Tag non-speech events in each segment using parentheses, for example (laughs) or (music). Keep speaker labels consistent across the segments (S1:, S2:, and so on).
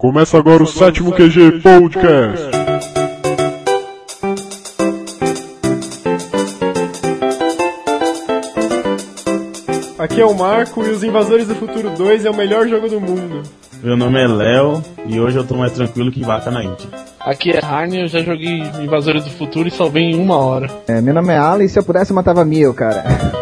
S1: Começa agora o sétimo QG Podcast.
S2: Aqui é o Marco e os Invasores do Futuro 2 é o melhor jogo do mundo.
S3: Meu nome é Léo e hoje eu tô mais tranquilo que vaca na Índia.
S4: Aqui é Harney, eu já joguei Invasores do Futuro e salvei em uma hora.
S5: É, meu nome é Alan e se eu pudesse eu matava mil, cara. (laughs)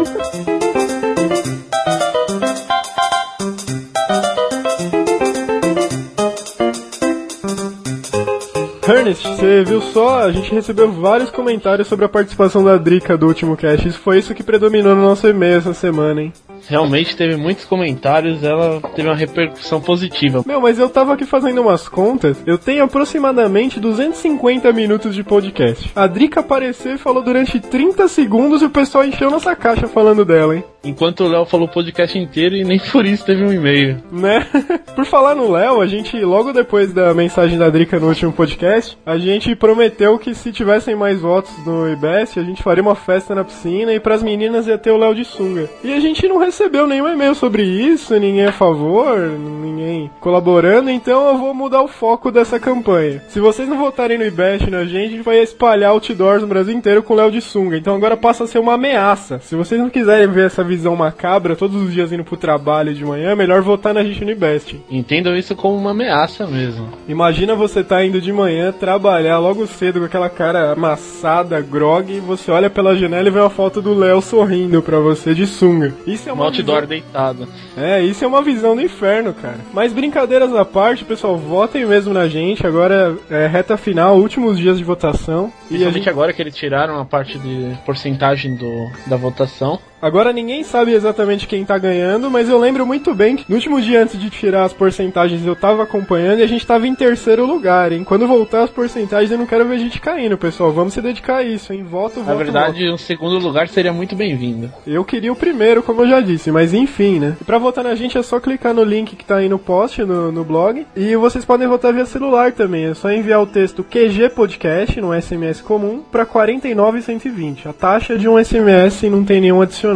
S2: Ernest, você viu só? A gente recebeu vários comentários sobre a participação da Drica do último cast. Isso foi isso que predominou no nosso e-mail essa semana, hein?
S4: Realmente teve muitos comentários, ela teve uma repercussão positiva.
S2: Meu, mas eu tava aqui fazendo umas contas, eu tenho aproximadamente 250 minutos de podcast. A Drica apareceu e falou durante 30 segundos e o pessoal encheu nossa caixa falando dela, hein?
S4: Enquanto o Léo falou o podcast inteiro e nem (laughs) por isso teve um e-mail.
S2: Né? (laughs) por falar no Léo, a gente, logo depois da mensagem da Drica no último podcast, a gente prometeu que se tivessem mais votos no IBEST, a gente faria uma festa na piscina e pras meninas ia ter o Léo de sunga. E a gente não recebeu nenhum e-mail sobre isso, ninguém a favor, ninguém colaborando, então eu vou mudar o foco dessa campanha. Se vocês não votarem no IBEST na gente, a gente vai espalhar outdoors no Brasil inteiro com o Léo de sunga. Então agora passa a ser uma ameaça. Se vocês não quiserem ver essa visão macabra todos os dias indo pro trabalho de manhã, é melhor votar na gente no IBEST.
S4: Entendam isso como uma ameaça mesmo.
S2: Imagina você tá indo de manhã trabalhar logo cedo com aquela cara amassada, grog, e você olha pela janela e vê uma foto do Léo sorrindo pra você de sunga. Isso é
S4: Um
S2: uma
S4: outdoor
S2: visão...
S4: deitado.
S2: É, isso é uma visão do inferno, cara. Mas brincadeiras à parte, pessoal, votem mesmo na gente. Agora é reta final, últimos dias de votação. E a
S4: Principalmente
S2: gente...
S4: agora que eles tiraram a parte de porcentagem do, da votação.
S2: Agora ninguém sabe exatamente quem tá ganhando, mas eu lembro muito bem que no último dia antes de tirar as porcentagens eu tava acompanhando e a gente tava em terceiro lugar, hein? Quando voltar as porcentagens eu não quero ver a gente caindo, pessoal. Vamos se dedicar a isso, hein? Voto, voto,
S4: Na verdade, um segundo lugar seria muito bem-vindo.
S2: voto. Eu queria o primeiro, como eu já disse, mas enfim, né? E pra votar na gente é só clicar no link que tá aí no post, no, no blog. E vocês podem votar via celular também. É só enviar o texto QG Podcast, no SMS comum, pra 49,120. A taxa de um SMS não tem nenhum adicional.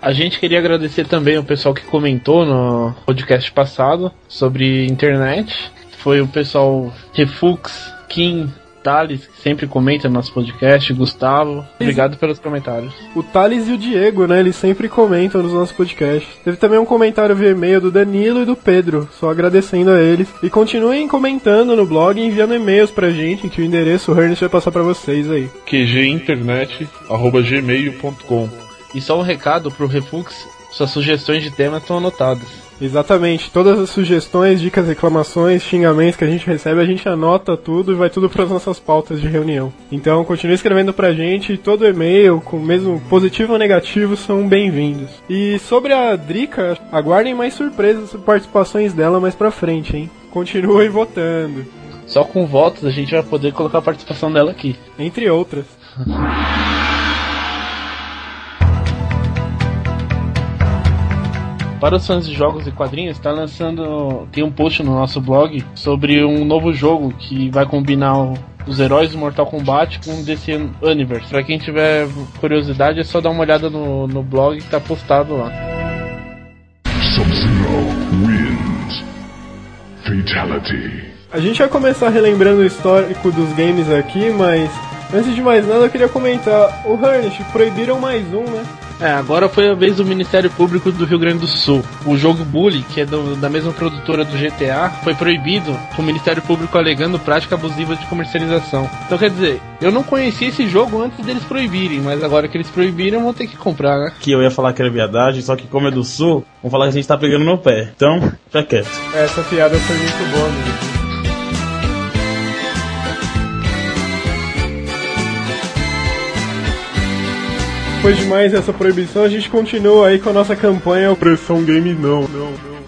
S4: A gente queria agradecer também o pessoal que comentou no podcast passado sobre internet. Foi o pessoal Refux, Kim, Thales, que sempre comenta no nosso podcast, Gustavo. Obrigado pelos comentários.
S2: O Thales e o Diego, né? Eles sempre comentam nos nossos podcasts. Teve também um comentário via e-mail do Danilo e do Pedro, só agradecendo a eles. E continuem comentando no blog e enviando e-mails pra gente, que o endereço o Ernest vai passar pra vocês aí.
S1: qginternet.gmail.com
S4: E só um recado pro Refux: suas sugestões de temas estão anotadas.
S2: Exatamente, todas as sugestões, dicas, reclamações, xingamentos que a gente recebe, a gente anota tudo e vai tudo para as nossas pautas de reunião. Então continue escrevendo pra gente, todo e-mail, com mesmo positivo ou negativo, são bem-vindos. E sobre a Drica, aguardem mais surpresas sobre participações dela mais pra frente, hein? Continuem votando,
S4: Só com votos a gente vai poder colocar a participação dela aqui.
S2: entre outras. (laughs)
S4: Para os fãs de jogos e quadrinhos, está lançando. Tem um post no nosso blog sobre um novo jogo que vai combinar o- os heróis do Mortal Kombat com o DC Universe. Pra quem tiver curiosidade, é só dar uma olhada no, no blog que tá postado lá.
S1: Sub-Zero wins. Fatality.
S2: A gente vai começar relembrando o histórico dos games aqui, mas antes de mais nada eu queria comentar, o Harnish proibiram mais um, né?
S4: É, agora foi a vez do Ministério Público do Rio Grande do Sul. O jogo Bully, que é do- da mesma produtora do GTA, foi proibido com o Ministério Público alegando prática abusiva de comercialização. Então quer dizer, eu não conhecia esse jogo antes deles proibirem, mas agora que eles proibiram, eu vou ter que comprar, né?
S3: Que eu ia falar que era viadagem, só que como é do sul, vão falar que a gente tá pegando no pé. Então, fica quieto.
S2: Essa piada foi muito boa mesmo. Depois de mais essa proibição, a gente continua aí com a nossa campanha Opressão Game não, não, não.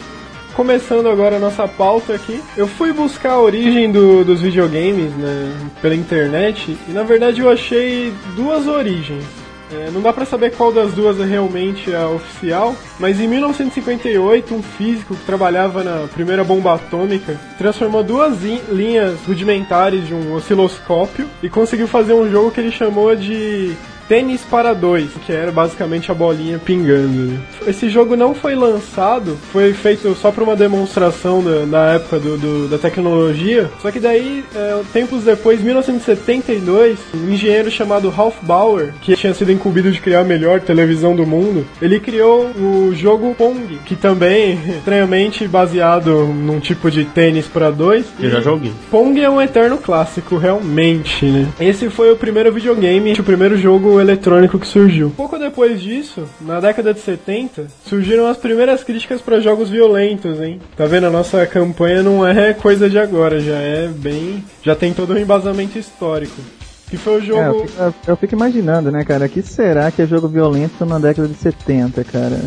S2: Começando agora a nossa pauta aqui, eu fui buscar a origem do- dos videogames né, pela internet e na verdade eu achei duas origens. É, não dá pra saber qual das duas é realmente a oficial, mas em 1958 um físico que trabalhava na primeira bomba atômica transformou duas in- linhas rudimentares de um osciloscópio e conseguiu fazer um jogo que ele chamou de Tênis para Dois, que era basicamente a bolinha pingando. né? Esse jogo não foi lançado, foi feito só para uma demonstração da, da época do, do- da tecnologia. Só que daí, é, tempos depois, 1972, um engenheiro chamado Ralph Bauer, que tinha sido incumbido de criar a melhor televisão do mundo, ele criou o jogo Pong, que também, (laughs) estranhamente, baseado num tipo de tênis para dois.
S3: Eu já joguei.
S2: Pong é um eterno clássico, realmente, né? Esse foi o primeiro videogame, o primeiro jogo eletrônico que surgiu. Pouco depois disso, na década de 70, surgiram as primeiras críticas para jogos violentos, hein? Tá vendo? A nossa campanha não é coisa de agora, já é bem. Já tem todo um embasamento histórico. Que foi o
S5: É, eu,
S2: jogo.
S5: fico, eu fico imaginando, né, cara? que será que é jogo violento na década de 70, cara?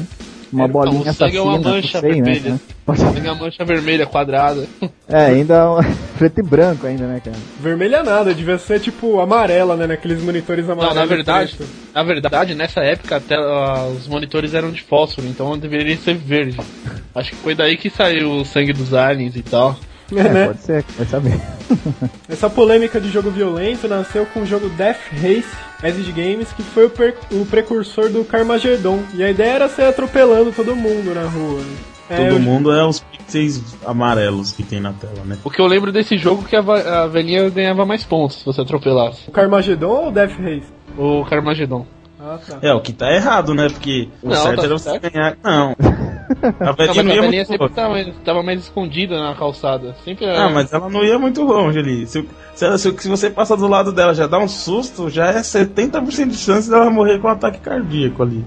S5: Uma
S4: Então,
S5: bolinha
S4: o sangue é
S5: assassina,
S4: uma mancha
S5: não sei, né?
S4: vermelha.
S5: cara?
S4: Tem a mancha vermelha quadrada.
S5: É, ainda é um- (laughs) preto e branco ainda, né, cara?
S2: Vermelha nada, devia ser tipo amarela, né? Naqueles monitores
S4: Não,
S2: amarelos.
S4: na
S2: e
S4: verdade, na verdade, nessa época até, ah, os monitores eram de fósforo, então deveria ser verde. Acho que foi daí que saiu o sangue dos aliens e tal.
S2: É,
S5: É,
S2: né?
S5: pode ser, vai saber.
S2: Essa polêmica de jogo violento nasceu com o jogo Death Race Acid Games, que foi o, o precursor do Carmageddon. E a ideia era ser atropelando todo mundo na rua. né? É,
S3: Todo
S2: o-
S3: mundo é os pixels amarelos que tem na tela, né?
S4: O que eu lembro desse jogo é que a, a velhinha ganhava mais pontos se você atropelasse.
S2: O Carmageddon ou o Death Race?
S4: O Carmageddon.
S2: Ah, tá.
S3: É, o que tá errado, né? Porque o
S4: Não,
S3: certo
S4: tá
S3: era você
S4: certo.
S3: ganhar. Não. (laughs) A velhinha
S4: mas
S3: não
S4: a
S3: ia
S4: velhinha
S3: muito
S4: sempre tava, mais- tava mais escondida na calçada. Sempre era...
S3: Ah, mas ela não ia muito longe ali. Se, se, ela- se, se você passar do lado dela já dá um susto, já é 70% de chance dela morrer com um ataque cardíaco ali.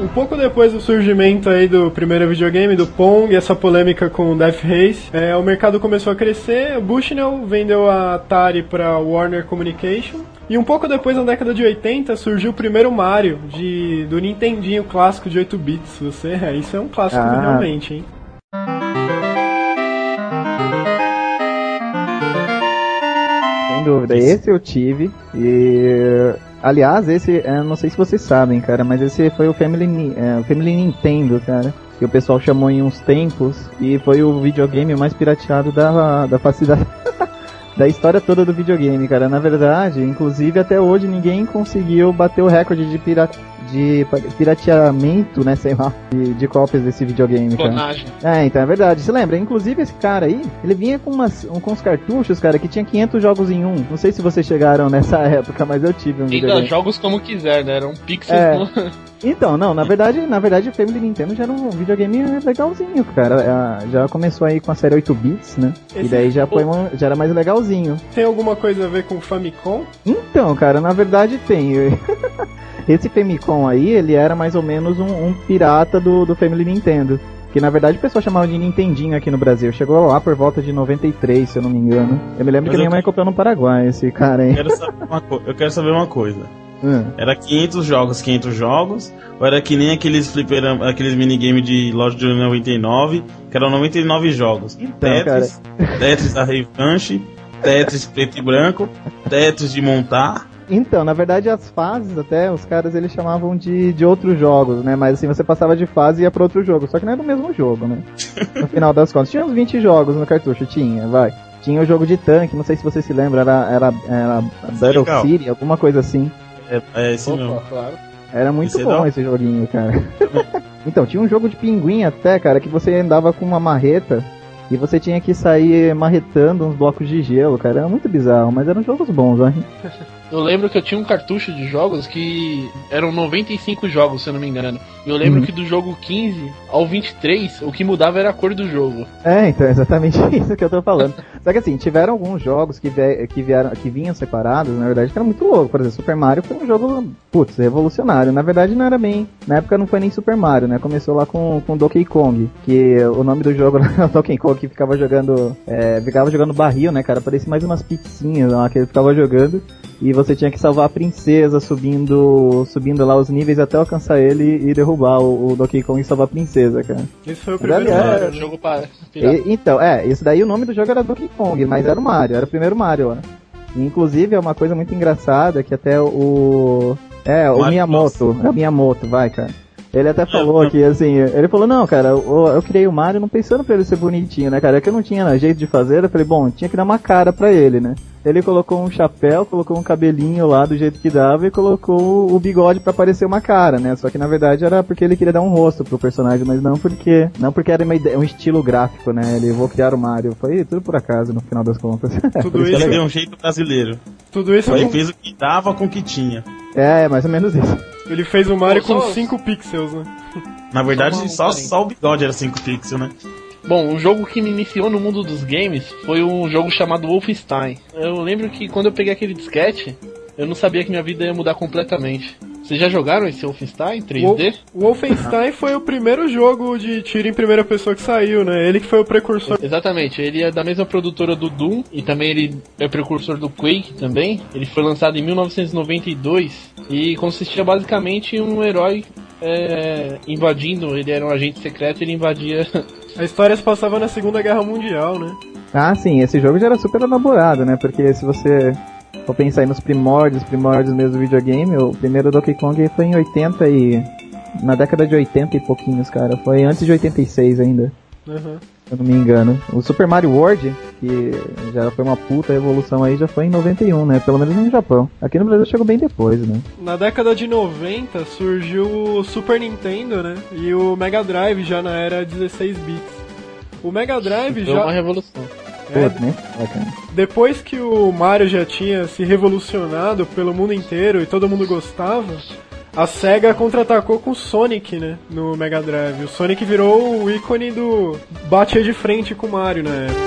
S2: Um pouco depois do surgimento aí do primeiro videogame, do Pong, essa polêmica com o Death Race, é, o mercado começou a crescer, o Bushnell vendeu a Atari para Warner Communication, e um pouco depois, na década de 80, surgiu o primeiro Mario, de, do Nintendinho clássico de 8 bits. Você, é, isso é um clássico
S5: Ah.
S2: realmente, hein?
S5: Sem dúvida. Esse eu tive. E. Aliás, esse, é, não sei se vocês sabem, cara, mas esse foi o Family, é, o Family Nintendo, cara. Que o pessoal chamou em uns tempos. E foi o videogame mais pirateado da, da facilidade. da (laughs) história toda do videogame, cara. Na verdade, inclusive até hoje ninguém conseguiu bater o recorde de, pira, de pirateamento, né, sei lá, de, de cópias desse videogame, cara.
S4: Clonagem.
S5: É, então é verdade. Você lembra? Inclusive esse cara aí, ele vinha com, umas, um- com uns cartuchos, cara, que tinha 500 jogos em um. Não sei se vocês chegaram nessa (laughs) época, mas eu tive um
S4: Ainda
S5: videogame.
S4: jogos como quiser, né? Eram pixels
S5: É.
S4: no... (laughs)
S5: Então, não, na verdade, na verdade o Family Nintendo já era um videogame legalzinho, cara. É, Já começou aí com a série 8 bits, né? E
S2: Esse-
S5: daí já foi uma- já era mais legalzinho.
S2: Tem alguma coisa a ver com o Famicom?
S5: Então, cara, na verdade tem. (laughs) Esse Famicom aí, ele era mais ou menos um, um pirata do, do Family Nintendo. Que na verdade o pessoal chamava de Nintendinho aqui no Brasil. Chegou lá por volta de 93, se eu não me engano. Eu me lembro
S3: Mas
S5: que minha
S3: eu-
S5: mãe comprou no Paraguai, esse cara aí.
S3: Eu quero saber uma, co- eu quero saber uma coisa.
S5: Hum.
S3: Era 500 jogos, 500 jogos, ou era que nem aqueles fliperam, aqueles minigame de loja de 99, que eram 99 jogos.
S5: Então,
S3: Tetris, Tetris da Revanche, Tetris preto e branco, Tetris de montar.
S5: Então, na verdade, as fases até, os caras eles chamavam de, de outros jogos, né? Mas assim, você passava de fase e ia pra outro jogo. Só que não era o mesmo jogo, né? No (laughs) final das contas. Tinha uns 20 jogos no cartucho, tinha, vai. Tinha o jogo de tanque, não sei se você se lembra, era, era, era Battle
S3: legal.
S5: City, alguma coisa assim.
S3: É, é esse mesmo.
S4: Opa, claro.
S5: Era muito
S3: Esse é
S5: bom
S3: da-
S5: esse joguinho, cara. (laughs) então, tinha um jogo de pinguim até, cara, que você andava com uma marreta e você tinha que sair marretando uns blocos de gelo, cara. Era muito bizarro, mas eram jogos bons, hein? (laughs)
S4: Eu lembro que eu tinha um cartucho de jogos que eram 95 jogos, se eu não me engano. E eu lembro
S5: Uhum.
S4: que do jogo 15 ao 23, o que mudava era a cor do jogo.
S5: É, então, é exatamente (laughs) isso que eu tô falando. Só que assim, tiveram alguns jogos que, vie- que, vieram, que vinham separados, na verdade, que era muito louco. Por exemplo, Super Mario foi um jogo, putz, revolucionário. Na verdade, não era bem. Na época não foi nem Super Mario, né? Começou lá com, com Donkey Kong, que o nome do jogo (laughs) era Donkey Kong que ficava jogando. É, ficava jogando barril, né, cara? Parecia mais umas pizzinhas lá que ele ficava jogando. E você tinha que salvar a princesa subindo subindo lá os níveis até alcançar ele e derrubar o, o Donkey Kong e salvar a princesa, cara.
S2: Esse foi o primeiro Mario, né?
S4: jogo para.
S5: E- então, é, isso daí o nome do jogo era Donkey Kong, mas era o Mario, era o primeiro Mario, né? Inclusive é uma coisa muito engraçada que até o. É, o
S3: Mario
S5: Miyamoto, é o Miyamoto, vai, cara. Ele até falou aqui, assim, ele falou, não, cara, eu, eu criei o Mario não pensando pra ele ser bonitinho, né, cara? É que eu não tinha né, jeito de fazer, eu falei, bom, tinha que dar uma cara pra ele, né? Ele colocou um chapéu, colocou um cabelinho lá do jeito que dava e colocou o bigode pra parecer uma cara, né? Só que na verdade era porque ele queria dar um rosto pro personagem, mas não porque não porque era uma ideia, um estilo gráfico, né? Ele vou criar o Mario. Foi tudo por acaso no final das contas. (laughs)
S2: Tudo isso
S3: Ele
S2: é
S3: deu um jeito brasileiro.
S2: Tudo isso
S3: Ele
S2: com-
S3: fez o que dava com o que tinha.
S5: É, é mais ou menos isso.
S2: ele fez o Mario
S4: Só-
S2: com 5 pixels, né?
S3: Na verdade,
S4: só,
S3: só o bigode era 5 pixels, né?
S4: Bom, o jogo que me iniciou no mundo dos games foi um jogo chamado Wolfenstein. Eu lembro que quando eu peguei aquele disquete, eu não sabia que minha vida ia mudar completamente. Vocês já jogaram esse Wolfenstein 3D?
S2: O Wolfenstein foi o primeiro jogo de tiro em primeira pessoa que saiu, né? Ele que foi o precursor.
S4: Exatamente, ele é da mesma produtora do Doom e também ele é precursor do Quake também. Ele foi lançado em 1992 e consistia basicamente em um herói é, invadindo, ele era um agente secreto, ele invadia
S2: A história se passava na Segunda Guerra Mundial, né?
S5: Ah, sim, esse jogo já era super elaborado, né? Porque se você for pensar aí nos primórdios, primórdios mesmo do videogame, o primeiro Donkey Kong foi em 80 e... Na década de 80 e pouquinhos, cara. Foi antes de 86 ainda,
S2: Uhum.
S5: Se eu não me engano. O Super Mario World, que já foi uma puta evolução aí, já foi em 91, né? Pelo menos no Japão. Aqui no Brasil chegou bem depois, né?
S2: Na década de 90 surgiu o Super Nintendo, né? E o Mega Drive já na era 16 bits. O Mega Drive
S4: Foi uma
S2: já.
S4: revolução.
S2: É,
S5: Pô, né? É, cara.
S2: depois que o Mario já tinha se revolucionado pelo mundo inteiro e todo mundo gostava, a SEGA contra-atacou com o Sonic, né? No Mega Drive. O Sonic virou o ícone do batia de frente com o Mario na época.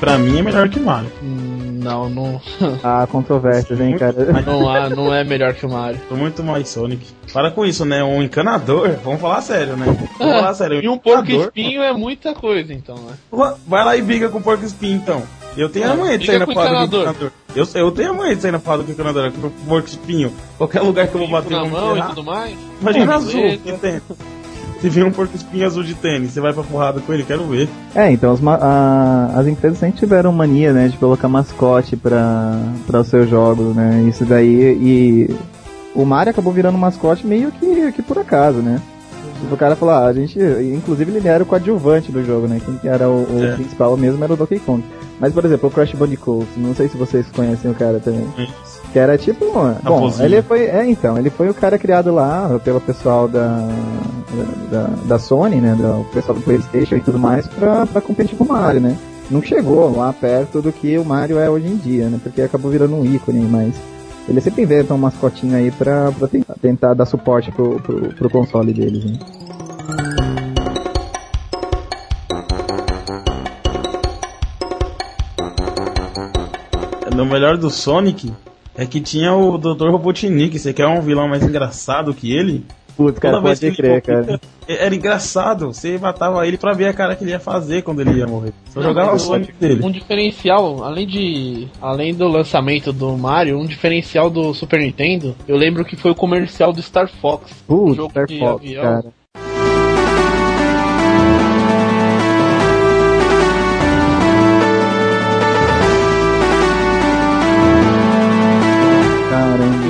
S3: Pra mim é melhor que Mario.
S4: Não, não,
S5: Há controvérsias, hein, cara?
S4: não, há, não é melhor que o Mario.
S3: Tô muito mais Sonic. Para com isso, né? Um encanador. Vamos falar sério, né? Vamos falar sério.
S4: E um porco espinho é muita coisa, então, né?
S3: Vai lá e briga com o porco espinho, então. Eu tenho a
S4: Não,
S3: manha de sair na porrada do
S4: encanador.
S3: Eu, eu tenho a manha de sair na porrada do encanador, com o porco espinho. Qualquer lugar que eu vou bater,
S4: na
S3: eu vou
S4: mão e tudo mais.
S3: Imagina
S4: beleza.
S3: que tem. Se vir um porco espinho azul de tênis, você vai pra porrada com ele, quero ver.
S5: É, então as, a- as empresas sempre tiveram mania, né, de colocar mascote pra, pra os seus jogos, né? Isso daí e o Mario acabou virando mascote meio que, que por acaso, né? O cara falou, ah, a gente, inclusive ele era o coadjuvante do jogo, né? Quem que era o, o
S3: É.
S5: principal mesmo era o Donkey Kong. Mas, por exemplo, o Crash Bandicoot, não sei se vocês conhecem o cara também. Que era tipo. Bom, ele foi. É, então, ele foi o cara criado lá pelo pessoal da. da, da Sony, né? Do pessoal do Playstation e tudo mais, pra, pra competir com o Mario, né? Não chegou lá perto do que o Mario é hoje em dia, né? Porque acabou virando um ícone, mas. Ele sempre inventa um mascotinho aí pra, pra tentar, tentar dar suporte pro, pro, pro console deles, né?
S3: No melhor do Sonic é que tinha o Dr. Robotnik. Você quer um vilão mais engraçado que ele?
S5: Putz, cara,
S3: Toda
S5: pode
S3: que
S5: crer,
S3: ele
S5: cara.
S3: Era engraçado. Você matava ele pra ver a cara que ele ia fazer quando ele ia morrer. Só jogava o Sonic dele.
S4: Um diferencial, além de. Além do lançamento do Mario, um diferencial do Super Nintendo, eu lembro que foi o comercial do Star Fox.
S5: Putz,
S4: jogo
S5: Star
S4: de
S5: Fox,
S4: avião.
S5: cara.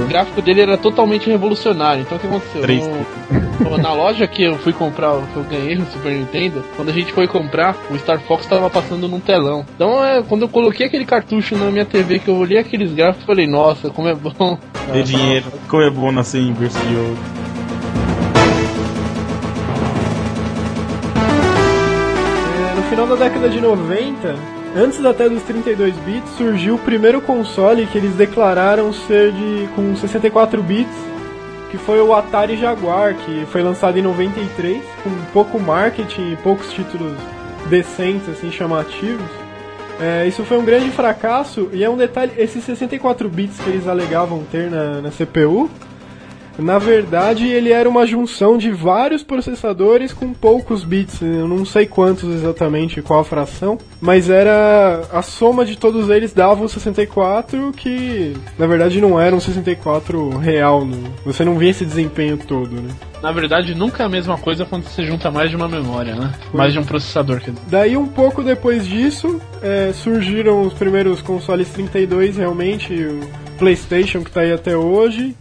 S4: Gráfico dele era totalmente revolucionário. Então o que aconteceu? No- na loja que eu fui comprar, que eu ganhei no Super Nintendo, quando a gente foi comprar, o Star Fox tava passando num telão. Então é, quando eu coloquei aquele cartucho na minha TV, que eu olhei aqueles gráficos, eu falei, nossa, como é bom. (laughs)
S3: Ter dinheiro. Como é bom nascer em berço de ouro.
S2: É, no final da década de 90, antes até dos 32 bits, surgiu o primeiro console que eles declararam ser de com 64 bits, que foi o Atari Jaguar, que foi lançado em 93, com pouco marketing e poucos títulos decentes, assim, chamativos. É, isso foi um grande fracasso, e é um detalhe, esses 64 bits que eles alegavam ter na, na CPU, na verdade ele era uma junção de vários processadores com poucos bits. Eu não sei quantos exatamente, qual a fração, mas era a soma de todos eles dava um 64 que na verdade não era um 64 real. Né? Você não via esse desempenho todo, né?
S4: Na verdade, nunca é a mesma coisa quando você junta mais de uma memória, né? Mais de um processador, quer dizer.
S2: Daí um pouco depois disso, é, surgiram os primeiros consoles 32 realmente, o PlayStation que tá aí até hoje.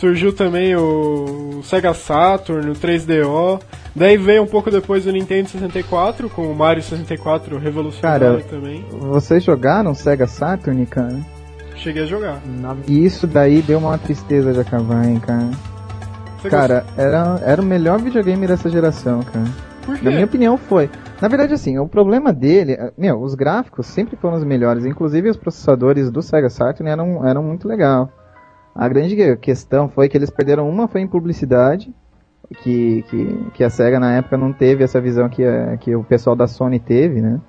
S2: Surgiu também o Sega Saturn, o 3DO. Daí veio um pouco depois o Nintendo 64, com o Mario 64 revolucionário
S5: Cara,
S2: também.
S5: Vocês jogaram Sega Saturn, cara?
S2: Cheguei a jogar.
S5: E isso daí deu uma tristeza de acabar, hein, cara.
S2: Você
S5: Cara, era, era o melhor videogame dessa geração, cara.
S2: Por quê?
S5: Na minha opinião, foi. Na verdade, assim, o problema dele, eh, meu, os gráficos sempre foram os melhores, inclusive os processadores do Sega Saturn eram, eram muito legal. A grande que- questão foi que eles perderam uma foi em publicidade, que, que, que a Sega na época não teve essa visão que, a- que o pessoal da Sony teve, né?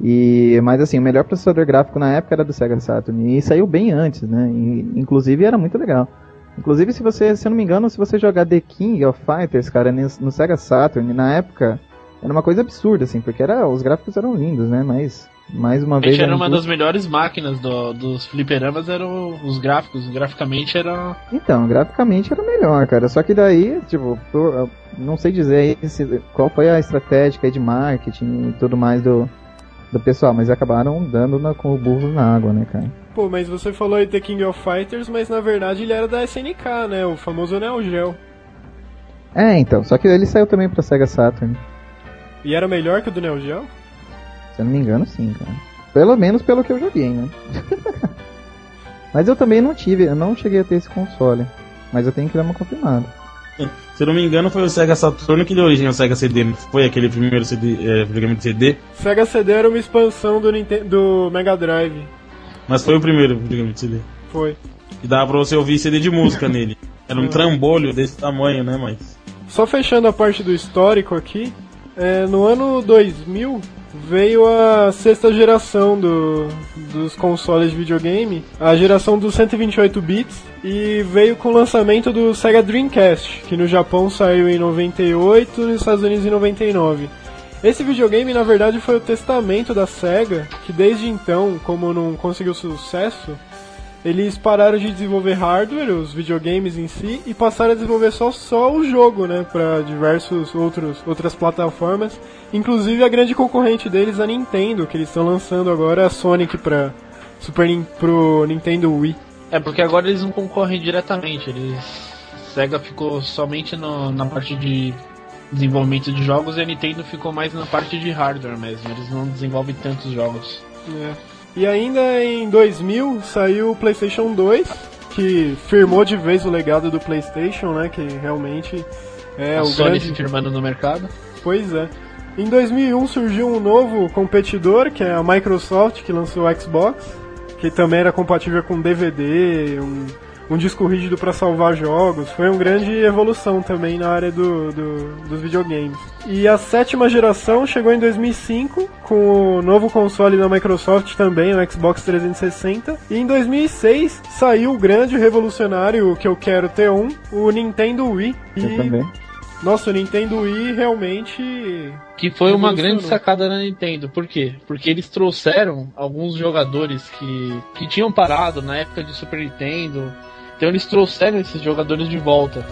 S5: E, mas assim, o melhor processador gráfico na época era do Sega Saturn, e saiu bem antes, né? E, inclusive era muito legal. Inclusive, se você, se eu não me engano, se você jogar The King of Fighters, cara, no Sega Saturn, na época, era uma coisa absurda, assim, porque era, os gráficos eram lindos, né? Mas, mais uma vez...
S4: era uma das melhores máquinas do- dos fliperamas, eram os gráficos. Graficamente era.
S5: Então, graficamente era melhor, cara. Só que daí, tipo, por- eu não sei dizer aí se- qual foi a estratégia de marketing e tudo mais do, do pessoal, mas acabaram dando na- com o burro na água, né, cara?
S2: Pô, mas você falou aí The King of Fighters, mas na verdade ele era da SNK, né? O famoso Neo Geo.
S5: É, então, só que ele saiu também pra Sega Saturn.
S2: E era melhor que o do Neo Geo?
S5: Se eu não me engano, sim, cara. Pelo menos pelo que eu joguei, né? (laughs) Mas eu também não tive, eu não cheguei a ter esse console. Mas eu tenho que dar uma confirmada.
S3: Se eu não me engano, foi o Sega Saturn que deu origem ao Sega CD. não Foi aquele primeiro CD, é, videogame de CD,
S2: Sega CD era uma expansão do, Nintendo, do Mega Drive.
S3: mas foi o primeiro videogame de CD.
S2: Foi.
S3: E dava pra você ouvir CD de música nele. Era um trambolho desse tamanho, né, mas...
S2: Só fechando a parte do histórico aqui, é, no ano 2000 veio a sexta geração do, dos consoles de videogame, a geração dos 128 bits, e veio com o lançamento do Sega Dreamcast, que no Japão saiu em 98 e nos Estados Unidos em 99. Esse videogame, na verdade, foi o testamento da SEGA, que desde então, como não conseguiu sucesso, eles pararam de desenvolver hardware, os videogames em si, e passaram a desenvolver só, só o jogo, né, para diversos outros outras plataformas, inclusive a grande concorrente deles, a Nintendo, que eles estão lançando agora a Sonic para Super pro Nintendo Wii.
S4: É, porque agora eles não concorrem diretamente. Eles. Sega ficou somente no- na parte de desenvolvimento de jogos e a Nintendo ficou mais na parte de hardware mesmo. Eles não desenvolvem tantos jogos.
S2: É. E ainda em 2000 saiu o PlayStation 2, que firmou de vez o legado do PlayStation, né, que realmente é
S4: a
S2: o
S4: Sony
S2: grande
S4: se firmando no mercado.
S2: Pois é. Em 2001 surgiu um novo competidor, que é a Microsoft, que lançou o Xbox, que também era compatível com DVD, um, um disco rígido para salvar jogos. Foi uma grande evolução também na área do, do- dos videogames. E a sétima geração chegou em 2005, com o novo console da Microsoft também, o Xbox 360. E em 2006 saiu o grande revolucionário que eu quero ter um, o Nintendo Wii.
S5: Eu
S2: E,
S5: também.
S2: nossa, o Nintendo Wii realmente
S4: Que foi uma grande sacada da Nintendo. Por quê? Porque eles trouxeram alguns jogadores que, que tinham parado na época de Super Nintendo. Então eles trouxeram esses jogadores de volta.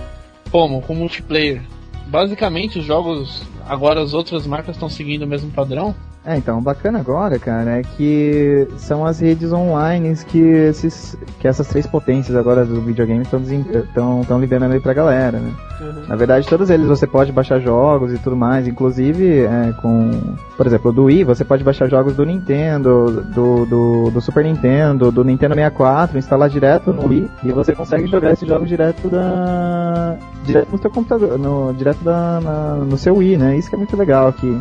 S4: Como? Com multiplayer. Basicamente os jogos. Agora as outras marcas estão seguindo o mesmo padrão.
S5: É, então, o bacana agora, cara, é que são as redes online que, esses, que essas três potências agora do videogame estão liberando aí pra galera, né?
S2: Uhum.
S5: Na verdade, todos eles você pode baixar jogos e tudo mais, inclusive é, com, por exemplo, do Wii, você pode baixar jogos do Nintendo, do, do, do Super Nintendo, do Nintendo 64, instalar direto no Wii e você consegue jogar esses jogos direto da direto no seu computador, no, direto da, na- no seu Wii, né? Isso que é muito legal que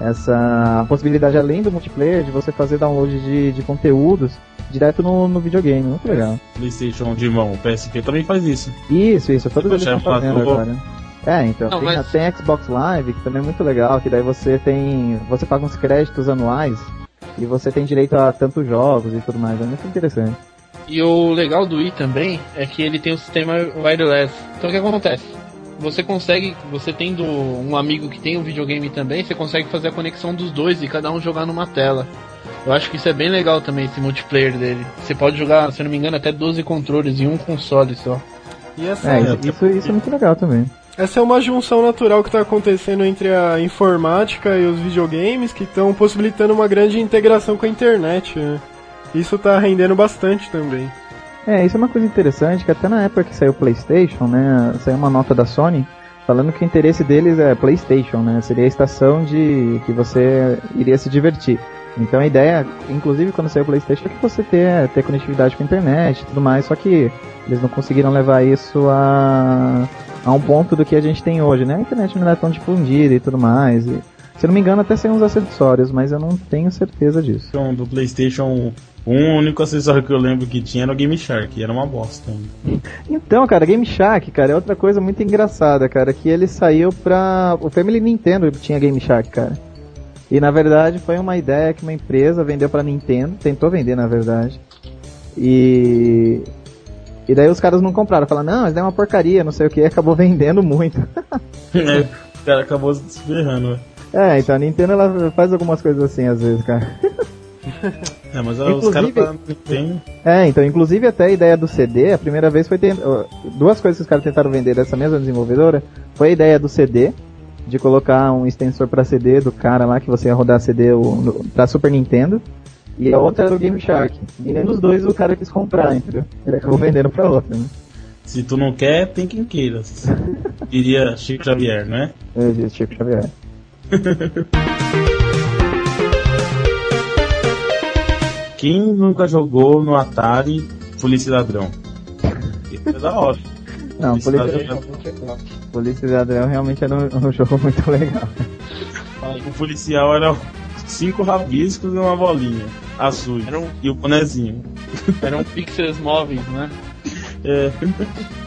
S5: essa possibilidade além do multiplayer de você fazer download de, de conteúdos direto no, no videogame, muito legal.
S3: PlayStation de mão, o PSP também faz isso.
S5: Isso, isso, todos eles estão fazendo agora. É, então,
S4: Não,
S5: tem,
S4: mas-
S5: tem Xbox Live, que também é muito legal, que daí você tem. Você paga uns créditos anuais e você tem direito a tantos jogos e tudo mais, é muito interessante.
S4: E o legal do Wii também é que ele tem o sistema wireless. Então o que acontece? Você consegue, você tendo um amigo que tem um videogame também, você consegue fazer a conexão dos dois e cada um jogar numa tela. Eu acho que isso é bem legal também, esse multiplayer dele. Você pode jogar, se não me engano, até 12 controles em um console só.
S2: E essa,
S5: É, isso, isso, isso é muito legal também.
S2: essa é uma junção natural que está acontecendo entre a informática e os videogames que estão possibilitando uma grande integração com a internet. Né? Isso tá rendendo bastante também.
S5: É, isso é uma coisa interessante, que até na época que saiu o PlayStation, né, saiu uma nota da Sony falando que o interesse deles é PlayStation, né, seria a estação de que você iria se divertir. Então a ideia, inclusive quando saiu o PlayStation, é que você ter, ter conectividade com a internet e tudo mais, só que eles não conseguiram levar isso a, a um ponto do que a gente tem hoje, né, a internet não é tão difundida e tudo mais, e, se não me engano até saiu uns acessórios, mas eu não tenho certeza disso.
S3: Então, do PlayStation, o único acessório que eu lembro que tinha era o Game Shark, e era uma bosta.
S5: Então, cara, Game Shark, cara, é outra coisa muito engraçada, cara, que ele saiu pra. O Family Nintendo tinha Game Shark, cara. E na verdade foi uma ideia que uma empresa vendeu pra Nintendo, tentou vender na verdade. E. E daí os caras não compraram, falaram, não, isso é uma porcaria, não sei o que, (laughs) acabou vendendo muito. (laughs)
S3: É, o cara acabou se ferrando, velho.
S5: é, então a Nintendo ela faz algumas coisas assim às vezes, cara. (laughs) (laughs)
S3: É, mas os
S5: Inclusive-
S3: caras da Nintendo.
S5: É, então, inclusive até a ideia do CD, a primeira vez foi ter, duas coisas que os caras tentaram vender dessa mesma desenvolvedora, foi a ideia do CD, de colocar um extensor pra CD do cara lá que você ia rodar CD pra Super Nintendo, e a outra era o Game Shark. E nenhum dos dois o cara quis comprar, entendeu? Ele acabou vendendo pra outra, né?
S3: Se tu não quer, tem quem queira. (laughs) Diria Chico Xavier, né?
S5: Disse Chico Xavier. (laughs)
S3: Quem nunca jogou no Atari Polícia e Ladrão? Isso é da hora.
S5: Não,
S3: Polícia e
S5: Polícia,
S3: Ladrão.
S5: Polícia e Ladrão realmente era um, (laughs) um jogo muito legal.
S3: O policial era cinco rabiscos e uma bolinha azul.
S4: Era um-
S3: E o bonezinho.
S4: Eram pixels móveis, né?
S3: É,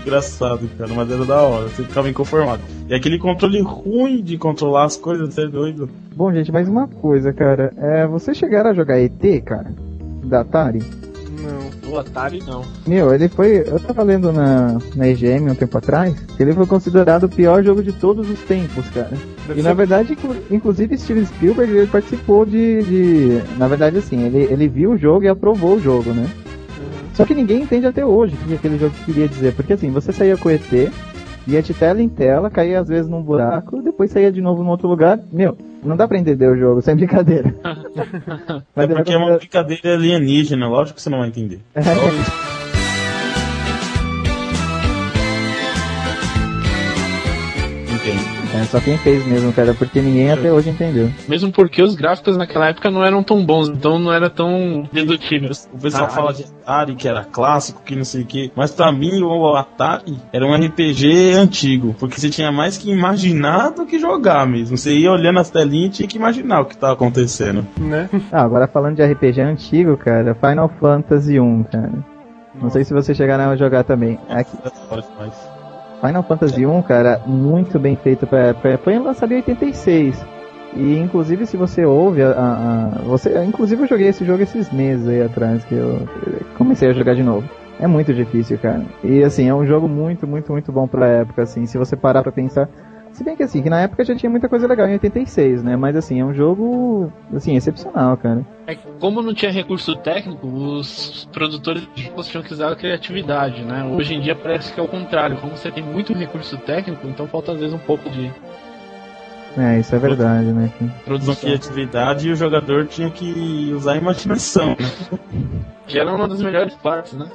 S3: engraçado, cara, mas era da hora, você ficava inconformado. E aquele controle ruim de controlar as coisas, você é doido.
S5: Bom, gente, mais uma coisa, cara. É, vocês chegaram a jogar ET, cara? Da Atari?
S2: Não.
S4: O Atari não.
S5: Meu, ele foi. Eu tava lendo na, na EGM um tempo atrás que ele foi considerado o pior jogo de todos os tempos, cara.
S2: Deve
S5: E
S2: ser-
S5: na verdade, inclu- inclusive Steven Spielberg ele participou de, de- Na verdade, assim, ele, ele viu o jogo e aprovou o jogo, né? Só que ninguém entende até hoje o que aquele jogo queria dizer. Porque assim, você saía com o ET, ia de tela em tela, caía às vezes num buraco, depois saía de novo num outro lugar. Meu, não dá pra entender o jogo, (laughs) sem brincadeira. (laughs)
S3: É
S5: ele
S3: porque é uma brincadeira alienígena, lógico que você não vai entender. Entende?
S5: É só quem fez mesmo, cara, porque ninguém até hoje entendeu.
S4: Mesmo porque os gráficos naquela época não eram tão bons, então não era tão dedutível.
S3: O pessoal
S4: Ah,
S3: fala de Atari, que era clássico, que não sei o que. Mas pra mim, o Atari era um RPG antigo. Porque você tinha mais que imaginar do que jogar mesmo. Você ia olhando as telinhas e tinha que imaginar o que tava acontecendo.
S2: Né?
S5: Ah, agora falando de RPG antigo, cara, Final Fantasy 1, cara. Não sei se vocês chegaram a jogar também. Aqui,
S3: Mas
S5: Final Fantasy 1, cara, muito bem feito pra época. Foi lançado em 86. E inclusive se você ouve a, a- a- você, inclusive eu joguei esse jogo esses meses aí atrás que eu comecei a jogar de novo. É muito difícil, cara. E assim, é um jogo muito, muito, muito bom pra época, assim, se você parar pra pensar. Se bem que assim, que na época já tinha muita coisa legal em 86, né? Mas assim, é um jogo, assim, excepcional, cara.
S4: É que como não tinha recurso técnico, os produtores de jogos tinham que usar a criatividade, né? Hoje em dia parece que é o contrário. Como você tem muito recurso técnico, então falta às vezes um pouco de
S5: É, isso é verdade, né?
S4: Produção.
S3: criatividade e o jogador tinha que usar a imaginação. né?
S4: Que era uma das melhores partes, né?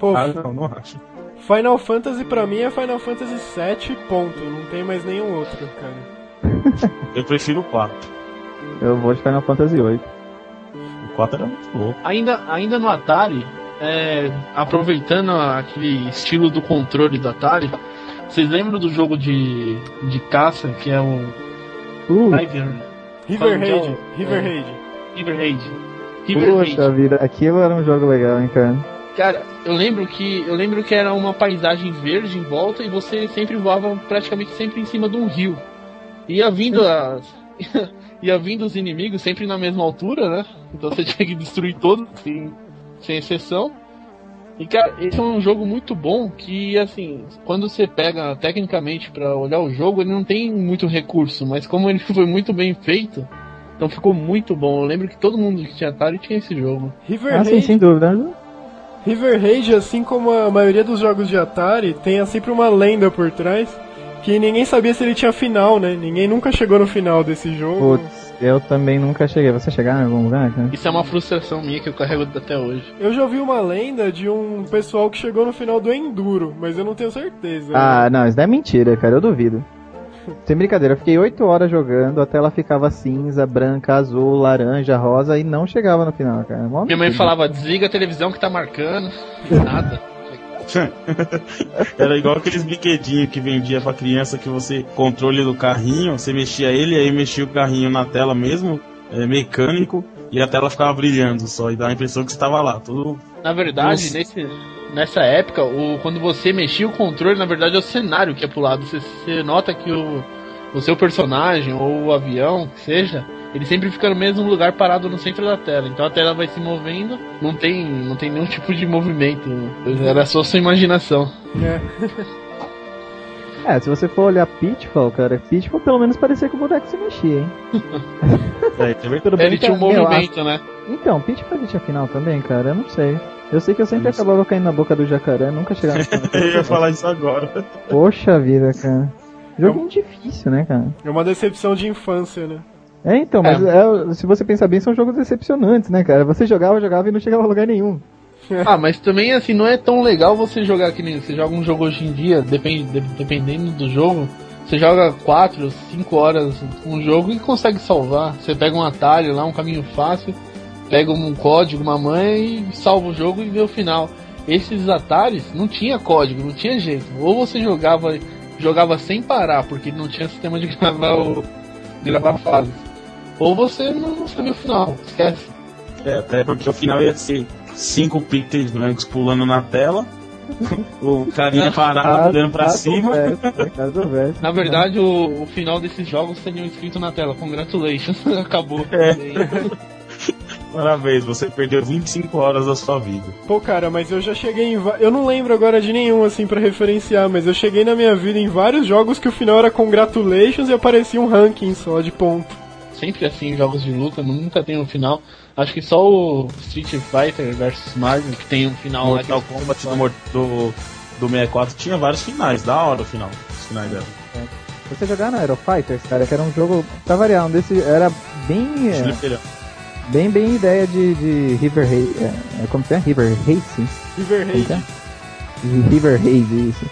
S2: Pô,
S3: Ah, não, não acho.
S2: Final Fantasy pra mim é Final Fantasy 7, ponto. Não tem mais nenhum outro, cara. (laughs)
S3: Eu prefiro o 4.
S5: Eu vou de Final Fantasy 8.
S3: O 4 era muito louco.
S4: Ainda, ainda no Atari, é, aproveitando aquele estilo do controle do Atari, vocês lembram do jogo de, de caça que é o
S5: Uh,
S4: River
S2: River
S4: Fala,
S2: Raid. River
S4: É.
S2: Raid.
S4: River Raid? River Raid.
S5: poxa vida, aquilo era um jogo legal, hein, cara.
S4: Cara, eu lembro que eu lembro que era uma paisagem verde em volta e você sempre voava praticamente sempre em cima de um rio. Ia vindo as (laughs) ia vindo os inimigos sempre na mesma altura, né? Então você (laughs) tinha que destruir todos sem, sem exceção. E cara, esse é um jogo muito bom que, assim, quando você pega tecnicamente pra olhar o jogo, ele não tem muito recurso, mas como ele (laughs) foi muito bem feito, então ficou muito bom. Eu lembro que todo mundo que tinha Atari tinha esse jogo.
S2: River
S5: Ah, sim,
S2: Raid
S5: sem dúvida.
S2: River Raid, assim como a maioria dos jogos de Atari, tem sempre uma lenda por trás que ninguém sabia se ele tinha final, né? Ninguém nunca chegou no final desse jogo.
S5: Putz, eu também nunca cheguei. Você chegar em algum lugar, cara?
S4: Isso é uma frustração minha que eu carrego até hoje.
S2: Eu já ouvi uma lenda de um pessoal que chegou no final do Enduro, mas eu não tenho certeza.
S5: Ah, não, isso daí é mentira, cara. Eu duvido. (laughs) Sem brincadeira, eu fiquei 8 horas jogando, até ela ficava cinza, branca, azul, laranja, rosa e não chegava no final, cara. Mó
S4: Minha mãe
S5: mentira.
S4: falava, desliga a televisão que tá marcando. Nada.
S3: Era igual aqueles brinquedinhos que vendia pra criança que você controle do carrinho, você mexia ele, aí mexia o carrinho na tela mesmo, é, mecânico, e a tela ficava brilhando só, e dava a impressão que estava lá, tudo.
S4: Na verdade,
S3: Nossa.
S4: nesse, nessa época, o, quando você mexia o controle, na verdade é o cenário que é pro lado. Você, você nota que o, o seu personagem ou o avião, que seja, ele sempre fica no mesmo lugar parado no centro da tela. Então a tela vai se movendo, não tem, não tem nenhum (laughs) tipo de movimento. Era só sua imaginação.
S2: É.
S5: É, se você for olhar Pitfall, cara, Pitfall pelo menos parecia que o boneco se mexia, hein? (laughs)
S3: É, também
S5: Tudo bem
S4: Ele
S5: que,
S4: tinha um movimento, né?
S5: Então, Pitfall tinha final também, cara? Eu não sei. Eu sei que eu sempre
S3: Isso.
S5: acabava caindo na boca do jacaré, nunca chegava no. (laughs)
S3: Eu ia falar isso agora.
S5: Poxa vida, cara. Jogo difícil, né, cara?
S2: É uma decepção de infância, né?
S5: É, então, mas é, se você pensar bem, são jogos decepcionantes, né, cara? Você jogava, jogava e não chegava a lugar nenhum. (laughs)
S4: Ah, mas também assim, não é tão legal você jogar que nem você joga um jogo hoje em dia, depende, de- dependendo do jogo, você joga 4, 5 horas um jogo e consegue salvar. Você pega um atalho lá, um caminho fácil, pega um código, uma mãe e salva o jogo e vê o final. Esses atalhos não tinha código, não tinha jeito. Ou você jogava jogava sem parar, porque não tinha sistema de (laughs) gravar o gravar fases. Ou você não sabia o final, esquece.
S3: É, até porque o final ia ser cinco pixels brancos pulando na tela, (laughs) o carinha (laughs) parado olhando pra cima.
S5: verso.
S4: Na verdade, o, o final desses jogos teriam escrito na tela: Congratulations, acabou.
S3: É. Parabéns, você perdeu 25 horas da sua vida.
S2: Pô, cara, mas eu já cheguei em. Eu não lembro agora de nenhum, assim, pra referenciar, mas eu cheguei na minha vida em vários jogos que o final era Congratulations e aparecia um ranking só de ponto.
S4: Sempre assim em jogos de luta, nunca tem um final. Acho que só o Street Fighter vs Mario que tem um final lá
S3: Mortal
S4: eles
S3: Kombat do, do, do 64 tinha vários finais, da hora o final. Os finais dela.
S5: Você jogar no Aero Fighters, cara, que era um jogo, pra variar, um desse, era bem, é. Bem, bem ideia de, de River Race, é, é, como que é? River Racing?
S2: River
S5: que é? River Haze, isso.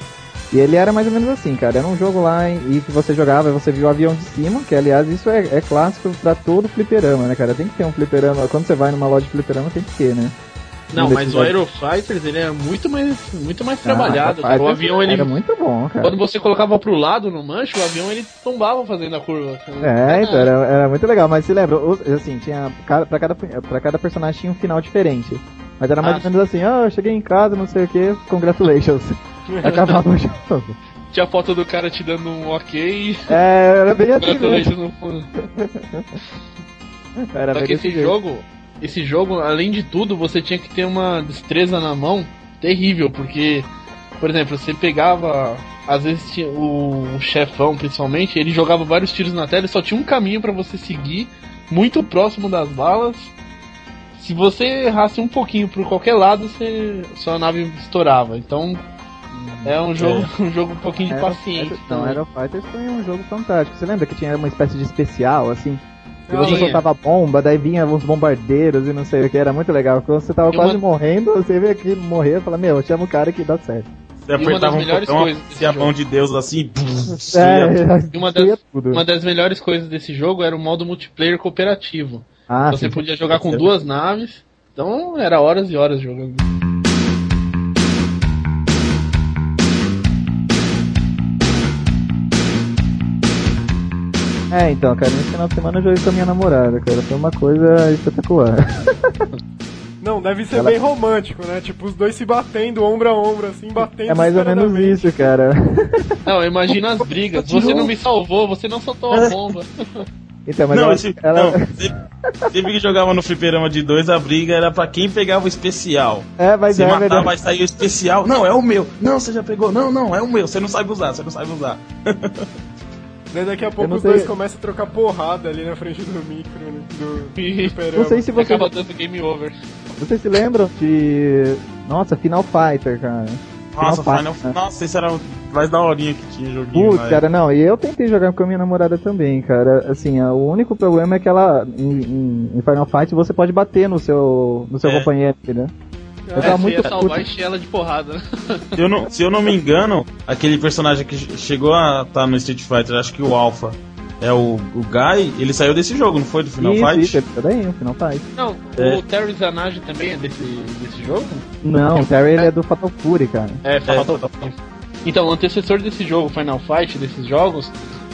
S5: E ele era mais ou menos assim, cara. Era um jogo lá em- e que você jogava e você viu o avião de cima, que aliás isso é, é clássico pra todo fliperama, né, cara? Tem que ter um fliperama. Quando você vai numa loja de fliperama, tem que ter, né?
S4: Não,
S5: Um
S4: mas o Aero Fighters ele é muito mais, muito mais trabalhado.
S5: Ah, Fighters
S4: o avião ele.
S5: Era muito bom, cara.
S4: Quando você colocava pro lado no manche, o avião ele tombava fazendo a curva.
S5: É, então, era, era muito legal, mas se lembra, assim, tinha. Pra cada, pra cada personagem tinha um final diferente. Mas era mais
S4: Ah,
S5: ou menos assim, ah, eu cheguei em casa, não sei o que, congratulations. (laughs) Acabava o jogo.
S4: Tinha a foto do cara te dando um ok e.
S5: É, era bem assim.
S4: Congratulations no fundo.
S5: Era
S4: Só
S5: bem
S4: que esse
S5: jeito.
S4: jogo, esse jogo, além de tudo, você tinha que ter uma destreza na mão terrível, porque, por exemplo, você pegava, às vezes o, o chefão, principalmente, ele jogava vários tiros na tela e só tinha um caminho pra você seguir, muito próximo das balas. Se você errasse um pouquinho por qualquer lado, você, sua nave estourava. Então, é um jogo, um jogo um pouquinho de paciência. Também.
S5: Aero Fighters foi um jogo fantástico. Você lembra que tinha uma espécie de especial, assim?
S2: Ah,
S5: você
S4: Tinha.
S5: soltava bomba, daí vinha uns bombardeiros e não sei o que, era muito legal. Quando você tava
S4: E
S5: quase
S4: uma-
S5: morrendo, você vê aqui morrer e fala, meu, chama o cara que dá certo.
S3: Você
S4: E uma
S3: apertava
S4: das
S3: um
S4: melhores
S3: botão,
S4: coisas desse
S3: se a mão
S4: jogo.
S3: de Deus assim, (laughs)
S5: É, (laughs)
S4: E uma das,
S5: tudo.
S4: uma das melhores coisas desse jogo era o modo multiplayer cooperativo.
S5: Ah,
S4: você
S5: sim.
S4: podia jogar com
S3: Sim.
S4: duas naves, então era horas e horas jogando.
S5: É, então, cara, nesse final de semana eu joguei com a minha namorada, cara. Foi uma coisa espetacular. (laughs)
S2: Não, deve ser
S5: Ela-
S2: bem romântico, né? Tipo, os dois se batendo, ombro a ombro, assim, batendo.
S5: É mais ou menos isso, cara. (laughs)
S4: Não, imagina as brigas. Você não me salvou, você não soltou a bomba. (laughs)
S5: Então, mas
S3: não,
S5: ela,
S3: esse,
S5: ela-
S3: não, sempre, sempre que jogava no fliperama de dois, a briga era pra quem pegava o especial.
S5: É, mas
S3: Você
S5: é
S3: matava,
S5: verdade.
S3: vai sair o especial. Não, é o meu. Não, você já pegou. Não, não, é o meu. Você não sabe usar, você não sabe usar.
S2: Daí daqui a pouco os dois começam a trocar porrada ali na frente do micro, né? Do, do. (laughs)
S5: Não sei se você,
S4: acaba dando game over.
S5: vocês se lembram de. Nossa, Final Fighter, cara.
S3: Nossa,
S5: Final
S3: Final,
S5: né?
S3: Nossa, esse era o mais da horinha que tinha joguinho.
S5: Putz,
S3: na
S5: cara, não, e eu tentei jogar com a minha namorada também, cara. Assim, o único problema é que ela, em, em- Final Fight, você pode bater no seu, no seu
S3: É.
S5: companheiro, entendeu? Eu
S4: É, você
S5: muito
S4: ia salvar e encher ela de porrada, né?
S3: Se eu não, se eu não me engano, aquele personagem que che- chegou a estar no Street Fighter, acho que o Alpha, é o, o Guy, ele saiu desse jogo, não foi? Do Final
S5: isso,
S3: Fight?
S5: isso, ele tá daí, o Final Fight.
S4: Não,
S3: É.
S4: o Terry Zanage também é desse, desse jogo?
S5: Não, o Terry ele é do Fatal Fury, cara.
S4: É, Fatal Então, o antecessor desse jogo, Final Fight, desses jogos,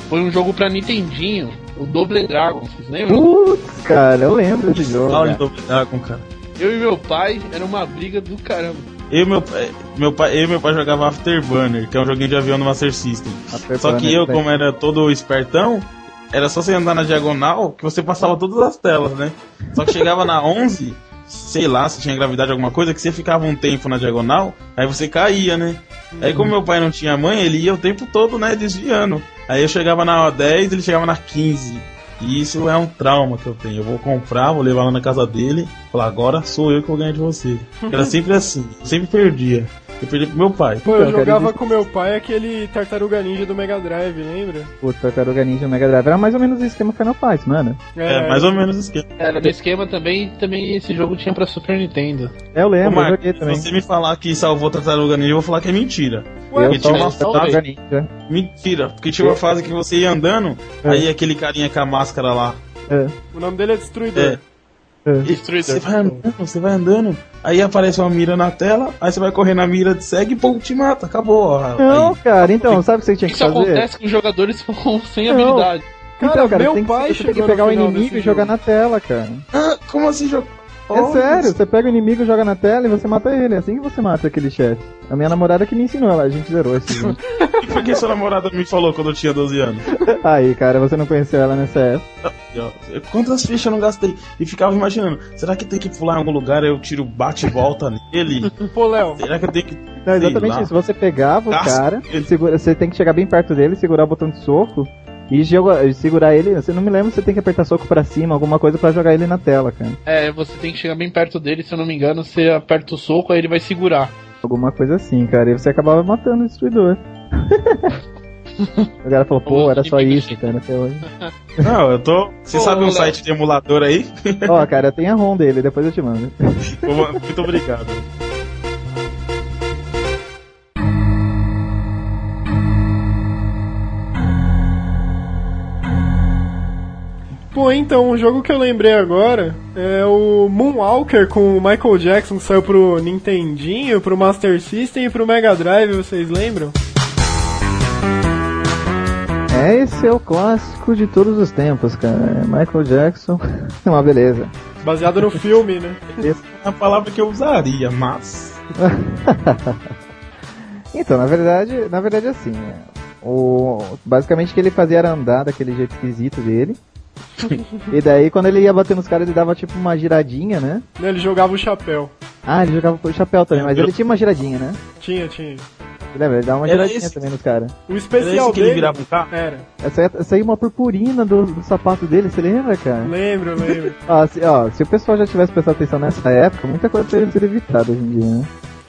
S4: foi um jogo pra Nintendinho, o Double Dragon, vocês lembram?
S5: Putz, cara, eu lembro desse jogo.
S3: Fala de. Double Dragon, cara.
S4: Eu e meu pai, era uma briga do caramba.
S3: Eu e meu, pai- meu pai, eu e meu pai jogava Afterburner, que é um joguinho de avião no Master System.
S5: Afterburner,
S3: Só que eu,
S5: né?
S3: como era todo espertão, era só você andar na diagonal que você passava todas as telas, né? Só que chegava na 11, sei lá, se tinha gravidade alguma coisa, que você ficava um tempo na diagonal, aí você caía, né? Aí como meu pai não tinha mãe, ele ia o tempo todo, né, desviando. Aí eu chegava na 10, ele chegava na 15. E isso é um trauma que eu tenho. Eu vou comprar, vou levar lá na casa dele, falar, agora sou eu que vou ganhar de você. Era (laughs) sempre assim, eu sempre perdia. Eu perdi pro meu pai.
S2: Pô, eu
S5: Então,
S2: jogava
S5: existe-
S2: com meu pai aquele Tartaruga Ninja do Mega Drive, lembra?
S5: Putz, Tartaruga Ninja Mega Drive era mais ou menos o esquema Final Fight, mano.
S3: É, mais ou menos o esquema.
S4: Era do esquema também, também esse jogo tinha pra Super Nintendo.
S5: Eu
S3: Ô,
S5: lembro, eu
S3: Marcos,
S5: joguei
S3: se
S5: também.
S3: você me falar que salvou Tartaruga Ninja, eu vou falar que é mentira.
S2: Ué,
S5: eu
S3: tinha uma
S5: Tartaruga Ninja.
S3: Mentira, porque tinha uma fase que você ia andando,
S5: É.
S3: aí aquele carinha com a máscara lá.
S5: É,
S2: o nome dele é Destruidor.
S3: É.
S5: é.
S3: Você vai andando, você vai andando, aí aparece uma mira na tela, aí você vai correr na mira, segue e pum, te mata, acabou.
S5: Não,
S3: Aí.
S5: cara, então, sabe o que você tinha que
S4: Isso
S5: fazer?
S4: acontece com jogadores (laughs) sem
S5: Não.
S4: habilidade.
S2: Cara,
S5: então, cara,
S2: meu
S5: tem que,
S2: pai
S5: você tem que pegar o inimigo e jogar
S2: jogo.
S5: na tela, cara.
S3: Ah, como assim, jogo?
S5: É sério, você pega o inimigo, joga na tela e você mata ele. É assim que você mata aquele chefe. A minha namorada que me ensinou, ela, a gente zerou esse jogo.
S3: E (laughs) por que sua namorada me falou quando eu tinha 12 anos?
S5: Aí, cara, você não conheceu ela nessa época.
S3: Ó, Quantas fichas eu não gastei? E ficava imaginando, será que tem que pular em algum lugar, eu tiro bate e volta nele? (laughs)
S2: Pô, Léo,
S3: Será que eu tenho que.
S5: Não, exatamente
S3: lá.
S5: isso. Você pegava o
S3: Gasta
S5: cara,
S3: ele.
S5: segura- você tem que chegar bem perto dele, segurar o botão de soco e joga- e segurar ele. Você não me lembra, você tem que apertar soco pra cima, alguma coisa pra jogar ele na tela, cara.
S4: É, você tem que chegar bem perto dele, se eu não me engano, você aperta o soco, aí ele vai segurar.
S5: Alguma coisa assim, cara. E você acabava matando o destruidor. (laughs) o cara falou, pô, era só isso, cara, até hoje. (laughs)
S3: Não, eu tô. Você
S4: Pô,
S3: sabe um
S4: Léo.
S3: site de emulador aí?
S5: Ó, cara, tem a ROM dele, depois eu te mando. (laughs)
S3: Muito obrigado.
S2: Pô, então, um jogo que eu lembrei agora é o Moonwalker com o Michael Jackson, que saiu pro Nintendinho, pro Master System e pro Mega Drive, vocês lembram?
S5: É, esse é o clássico de todos os tempos, cara. Michael Jackson. É (laughs) uma beleza.
S2: Baseado no filme, né? (laughs)
S5: Esse-
S3: É a palavra que eu usaria, mas. (laughs)
S5: Então, na verdade, na verdade assim, é, o basicamente o que ele fazia era andar daquele jeito esquisito dele. (laughs) e daí quando ele ia bater nos caras, ele dava tipo uma giradinha, né?
S2: Ele jogava o chapéu.
S5: Ah, ele jogava com o chapéu também, mas ele tinha uma giradinha, né?
S2: Tinha, tinha.
S5: Lembra? Ele dava uma
S3: Era
S5: giradinha
S3: esse?
S5: também nos caras.
S2: O especial
S3: esse que ele
S2: dele...
S3: virava um carro?
S2: Era.
S5: Essa, essa aí é uma purpurina do, do sapato dele, você lembra, cara?
S2: Lembro, lembro. (laughs)
S5: Ó se, ó, se o pessoal já tivesse prestado atenção nessa época, muita coisa teria sido evitada hoje em dia, né?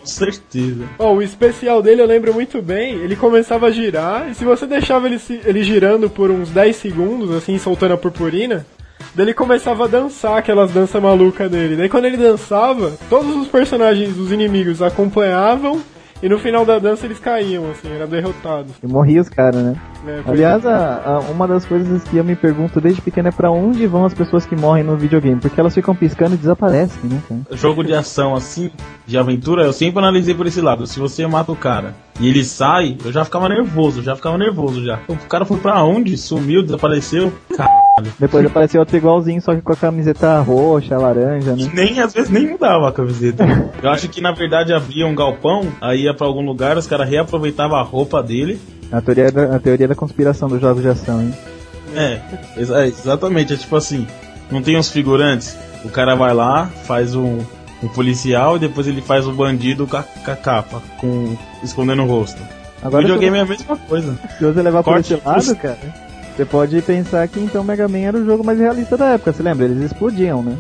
S3: Certeza.
S2: Ó, o especial dele eu lembro muito bem. Ele começava a girar, e se você deixava ele, ele girando por uns 10 segundos, assim, soltando a purpurina, daí ele começava a dançar aquelas danças malucas dele. Daí quando ele dançava, todos os personagens, os inimigos, acompanhavam, e no final da dança eles caíam, assim, eram derrotados.
S5: E morria os caras, né?
S2: Foi-
S5: Aliás, a- a- uma das coisas que eu me pergunto desde pequeno é pra onde vão as pessoas que morrem no videogame, porque elas ficam piscando e desaparecem, né?
S3: Jogo de ação assim, de aventura, eu sempre analisei por esse lado. Se você mata o cara e ele sai, eu já ficava nervoso, já ficava nervoso já. O cara foi pra onde? Sumiu, desapareceu? Caralho.
S5: Depois apareceu outro igualzinho, só que com a camiseta roxa, laranja,
S3: E
S5: né?
S3: nem, às vezes nem mudava a camiseta. (laughs) Eu acho que na verdade abria um galpão, aí ia pra algum lugar, os caras reaproveitavam a roupa dele.
S5: A teoria, da, a teoria da conspiração dos jogos de ação, hein?
S3: É, exa- é, exatamente. É tipo assim, não tem uns figurantes? O cara vai lá, faz um, um policial e depois ele faz o bandido com a, com a capa, com, escondendo o rosto.
S5: Agora,
S3: videogame é a mesma coisa.
S5: se você levar por
S3: Corte
S5: esse lado, cara, você pode pensar que então Mega Man era o jogo mais realista da época. Você lembra? Eles explodiam, né?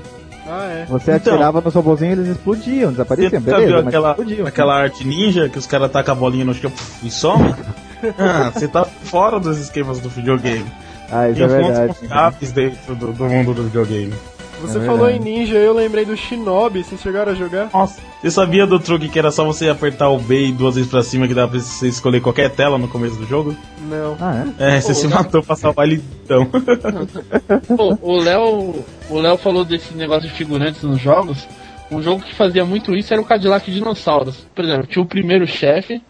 S2: Ah, é.
S5: Você
S3: Então.
S5: atirava no robôzinho eles explodiam, desapareciam, beleza,
S3: viu aquela,
S5: explodiam.
S3: aquela arte ninja que os caras tacam a bolinha no chão e some? (laughs) Ah, você tá fora dos esquemas do videogame.
S5: Ah, isso
S3: Tem
S5: é verdade.
S3: confiáveis dentro do, do mundo do videogame.
S2: Você
S5: É
S2: falou em ninja, eu lembrei do Shinobi, vocês chegaram a jogar?
S3: Nossa, você sabia do truque que era só você apertar o B duas vezes pra cima que dava pra você escolher qualquer tela no começo do jogo?
S2: Não.
S5: Ah, é?
S3: É, você se matou pra salvar ele então. (laughs)
S4: Pô, o Léo, o Léo falou desse negócio de figurantes nos jogos. Um jogo que fazia muito isso era o Cadillac Dinossauros. Por exemplo, tinha o primeiro chefe.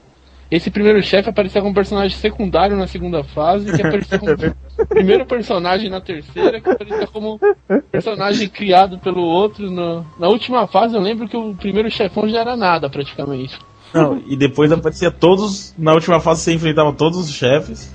S4: Esse primeiro chefe aparecia como personagem secundário na segunda fase, que aparecia como (laughs) primeiro personagem na terceira, que aparecia como personagem criado pelo outro. No... Na última fase eu lembro que o primeiro chefão já era nada praticamente.
S3: Não, e depois aparecia todos. Na última fase você enfrentava todos os chefes.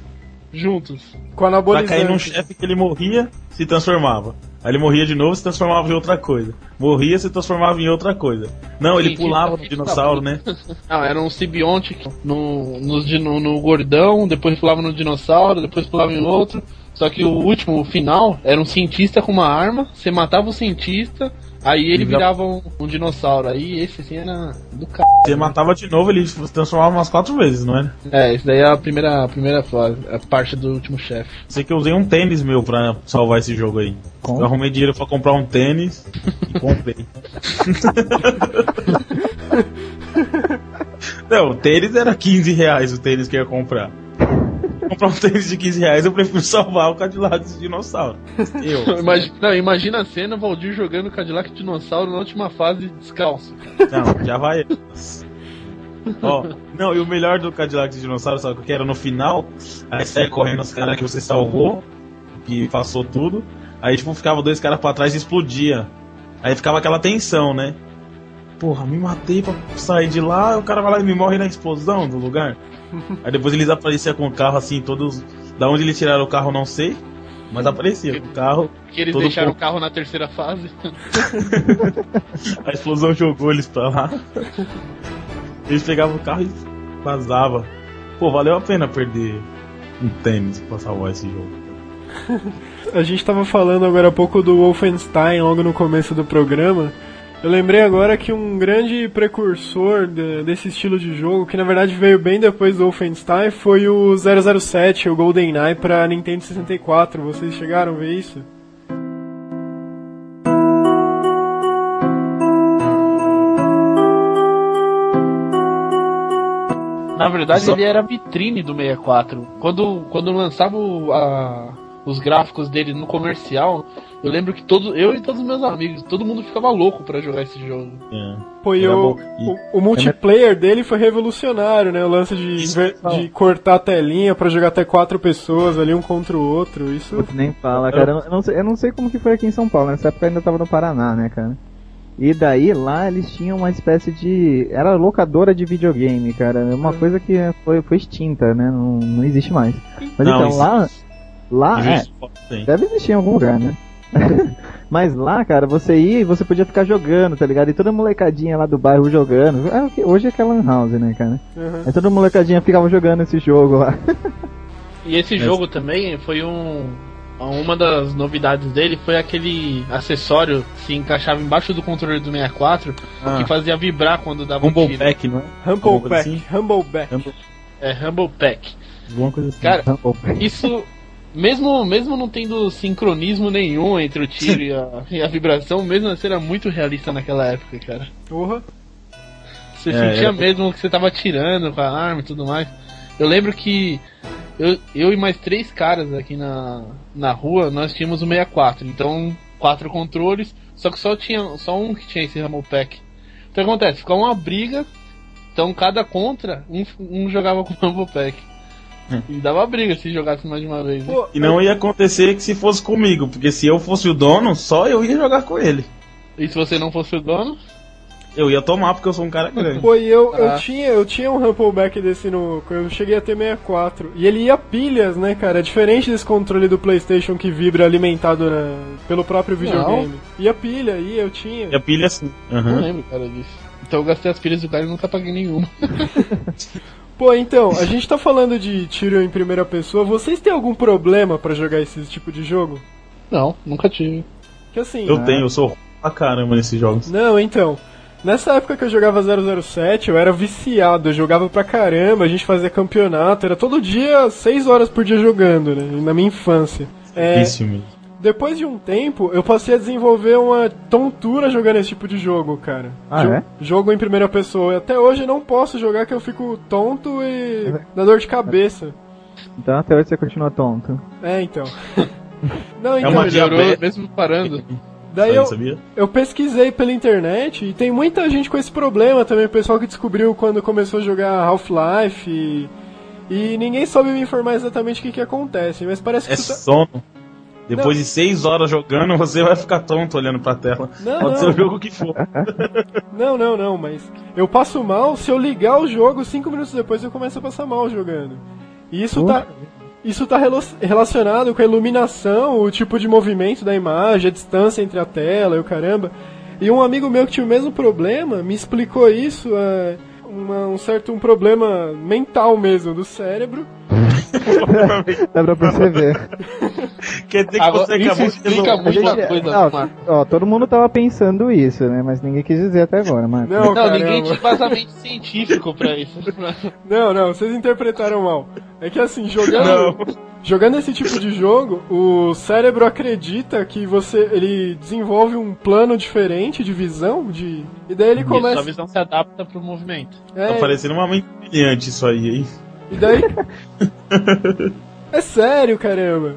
S4: Juntos.
S2: Com
S3: Pra cair num
S2: anabolizante.
S3: chefe que ele morria, se transformava. Aí ele morria de novo, se transformava em outra coisa. Morria, se transformava em outra coisa. Não, ele pulava no dinossauro, né? (laughs)
S4: Não, era um simbionte no, nos dino- no, gordão, depois pulava no dinossauro, depois pulava em outro. Só que o último, o final, era um cientista com uma arma, você matava o cientista, aí ele virava um, um dinossauro. Aí esse assim era do c.
S3: Você matava de novo, ele se transformava umas quatro vezes, não era?
S4: É, isso daí é a primeira, a primeira fase, a parte do último chefe.
S3: Sei que eu usei um tênis meu pra salvar esse jogo aí.
S5: Com?
S3: Eu arrumei dinheiro pra comprar um tênis e (laughs) comprei. Não, o tênis era 15 reais o tênis que eu ia comprar. Comprar um tênis de 15 reais, eu prefiro salvar o Cadillac desse dinossauro. Eu. (laughs)
S4: Imagina, não, imagina a cena, Valdir jogando Cadillac Dinossauro na última fase descalço.
S3: Não, já vai. (laughs) Ó, não, e o melhor do Cadillac de dinossauro, sabe o que era no final? Aí sai correndo os caras que você salvou, que passou tudo. Aí, tipo, ficava dois caras pra trás e explodia. Aí ficava aquela tensão, né? Porra, me matei pra sair de lá, o cara vai lá e me morre na explosão do lugar. Aí depois eles apareciam com o carro assim, todos. Da onde eles tiraram o carro, eu não sei. Mas aparecia o carro.
S4: Que eles deixaram
S3: pouco.
S4: o carro na terceira fase. (laughs)
S3: A explosão jogou eles pra lá. Eles pegavam o carro e vazavam. Pô, valeu a pena perder um tênis pra salvar esse jogo. (laughs)
S2: A gente tava falando agora há pouco do Wolfenstein logo no começo do programa. Eu lembrei agora que um grande precursor de- desse estilo de jogo, que na verdade veio bem depois do Wolfenstein, foi o 007, o GoldenEye pra Nintendo 64. Vocês chegaram a ver isso?
S4: Na verdade,
S3: Só-
S4: ele era a vitrine do 64. Quando, quando lançava o- a- os gráficos dele no comercial, eu lembro que todo, eu e todos os meus amigos, todo mundo ficava louco pra jogar esse jogo.
S3: É.
S2: Pô, e o, o, o multiplayer dele foi revolucionário, né? O lance de, de cortar a telinha pra jogar até quatro pessoas ali, um contra o outro. Isso.
S5: Putz, nem fala, cara. Eu não, sei, eu não sei como que foi aqui em São Paulo. Nessa época eu ainda tava no Paraná, né, cara? E daí lá eles tinham uma espécie de. Era locadora de videogame, cara. Uma coisa que foi, foi extinta, né? Não, não existe mais. Mas
S3: Não,
S5: então
S3: isso-
S5: lá. Lá. É, deve existir em algum lugar, né? (laughs) Mas lá, cara, você ia e você podia ficar jogando, tá ligado? E toda molecadinha lá do bairro jogando. É Hoje é que é Lan House, né, cara?
S2: Uhum.
S5: Aí toda molecadinha ficava jogando esse jogo lá. (laughs)
S4: E esse jogo também foi um. Uma das novidades dele foi aquele acessório que se encaixava embaixo do controle do 64
S3: Ah.
S4: que fazia vibrar quando dava um
S3: Rumble
S4: tiro.
S3: Pack, não é?
S2: Humble Back,
S3: assim?
S2: Humble Back.
S3: Rumble-
S4: É, Rumble Pack.
S3: Alguma coisa assim.
S4: Cara, isso. Mesmo, mesmo não tendo sincronismo nenhum entre o tiro e a, e a vibração, mesmo assim era muito realista naquela época, cara.
S2: Porra.
S4: Você
S3: É,
S4: sentia
S3: era-
S4: mesmo que você tava atirando com a arma e tudo mais. Eu lembro que eu, eu e mais três caras aqui na, na rua, nós tínhamos o 64. Então, quatro controles, só que só tinha só um que tinha esse Rumble Pack. Então acontece, ficou uma briga, então cada contra, um, um jogava com o Rumble Pack. (laughs) E dava briga se jogasse mais de uma vez. né?
S2: Pô,
S3: E não ia acontecer que se fosse comigo, porque se eu fosse o dono, só eu ia jogar com ele.
S4: E se você não fosse o dono?
S3: Eu ia tomar porque eu sou um cara grande.
S2: Pô, e eu, eu,
S4: Ah.
S2: tinha, eu tinha um Rumpleback desse no. Eu cheguei a ter 64. E ele ia pilhas, né, cara? É diferente desse controle do PlayStation que vibra alimentado na- pelo próprio videogame. Ia pilha, ia, eu tinha.
S3: E a pilha assim.
S4: Não
S3: Aham.
S4: lembro, cara, disso. Então eu gastei as pilhas do cara e nunca paguei nenhuma. (laughs)
S2: Pô, então, a gente tá falando de tiro em primeira pessoa. Vocês têm algum problema pra jogar esse tipo de jogo?
S4: Não, nunca tive.
S2: Que assim.
S3: Eu tenho, eu sou pra caramba nesses jogos.
S2: Não, então. Nessa época que eu jogava 007, eu era viciado, eu jogava pra caramba, a gente fazia campeonato, era todo dia, 6 horas por dia jogando, né? Na minha infância. É,
S3: Vício mesmo.
S2: Depois de um tempo, eu passei a desenvolver uma tontura jogando esse tipo de jogo, cara.
S5: Ah,
S2: Jo-
S5: é?
S2: Jogo em primeira pessoa. E até hoje eu não posso jogar que eu fico tonto e dá dor de cabeça.
S5: Então até hoje você continua tonto.
S2: É, então. (laughs) Não, então,
S3: uma
S4: Melhorou
S3: diabetes.
S4: mesmo parando.
S2: daí eu? Eu pesquisei pela internet e tem muita gente com esse problema também, o pessoal que descobriu quando começou a jogar Half-Life e, e ninguém soube me informar exatamente o que, que acontece, mas parece que
S3: É
S2: tu tá...
S3: Depois de seis horas jogando, (laughs) você vai ficar tonto olhando pra tela.
S2: Não,
S3: Pode
S2: não.
S3: ser o jogo que for. (laughs)
S2: Não, não, não, mas eu passo mal se eu ligar o jogo, cinco minutos depois eu começo a passar mal jogando. E isso tá... Isso tá relacionado com a iluminação, o tipo de movimento da imagem, a distância entre a tela e o caramba. E um amigo meu que tinha o mesmo problema me explicou isso, é, uma- um certo um problema mental mesmo do cérebro.
S5: Dá pra perceber.
S3: Quer dizer que
S4: Agora,
S3: você
S4: isso
S3: acabou de
S4: explica
S3: resolver.
S4: muito
S5: gente-
S4: a coisa,
S5: não, ó, todo mundo tava pensando isso, né? Mas ninguém quis dizer até agora, Marco.
S2: Não,
S4: Não, ninguém tinha vazamento científico pra isso. (laughs)
S2: Não, não, vocês interpretaram mal. É que assim, jogando, jogando esse tipo de jogo, o cérebro acredita que você ele desenvolve um plano diferente de visão, de e daí ele
S4: Isso, a
S2: começa,
S4: visão se adapta pro movimento.
S2: é,
S3: Tá parecendo uma mente brilhante isso aí, hein?
S2: E daí (laughs) É sério, caramba.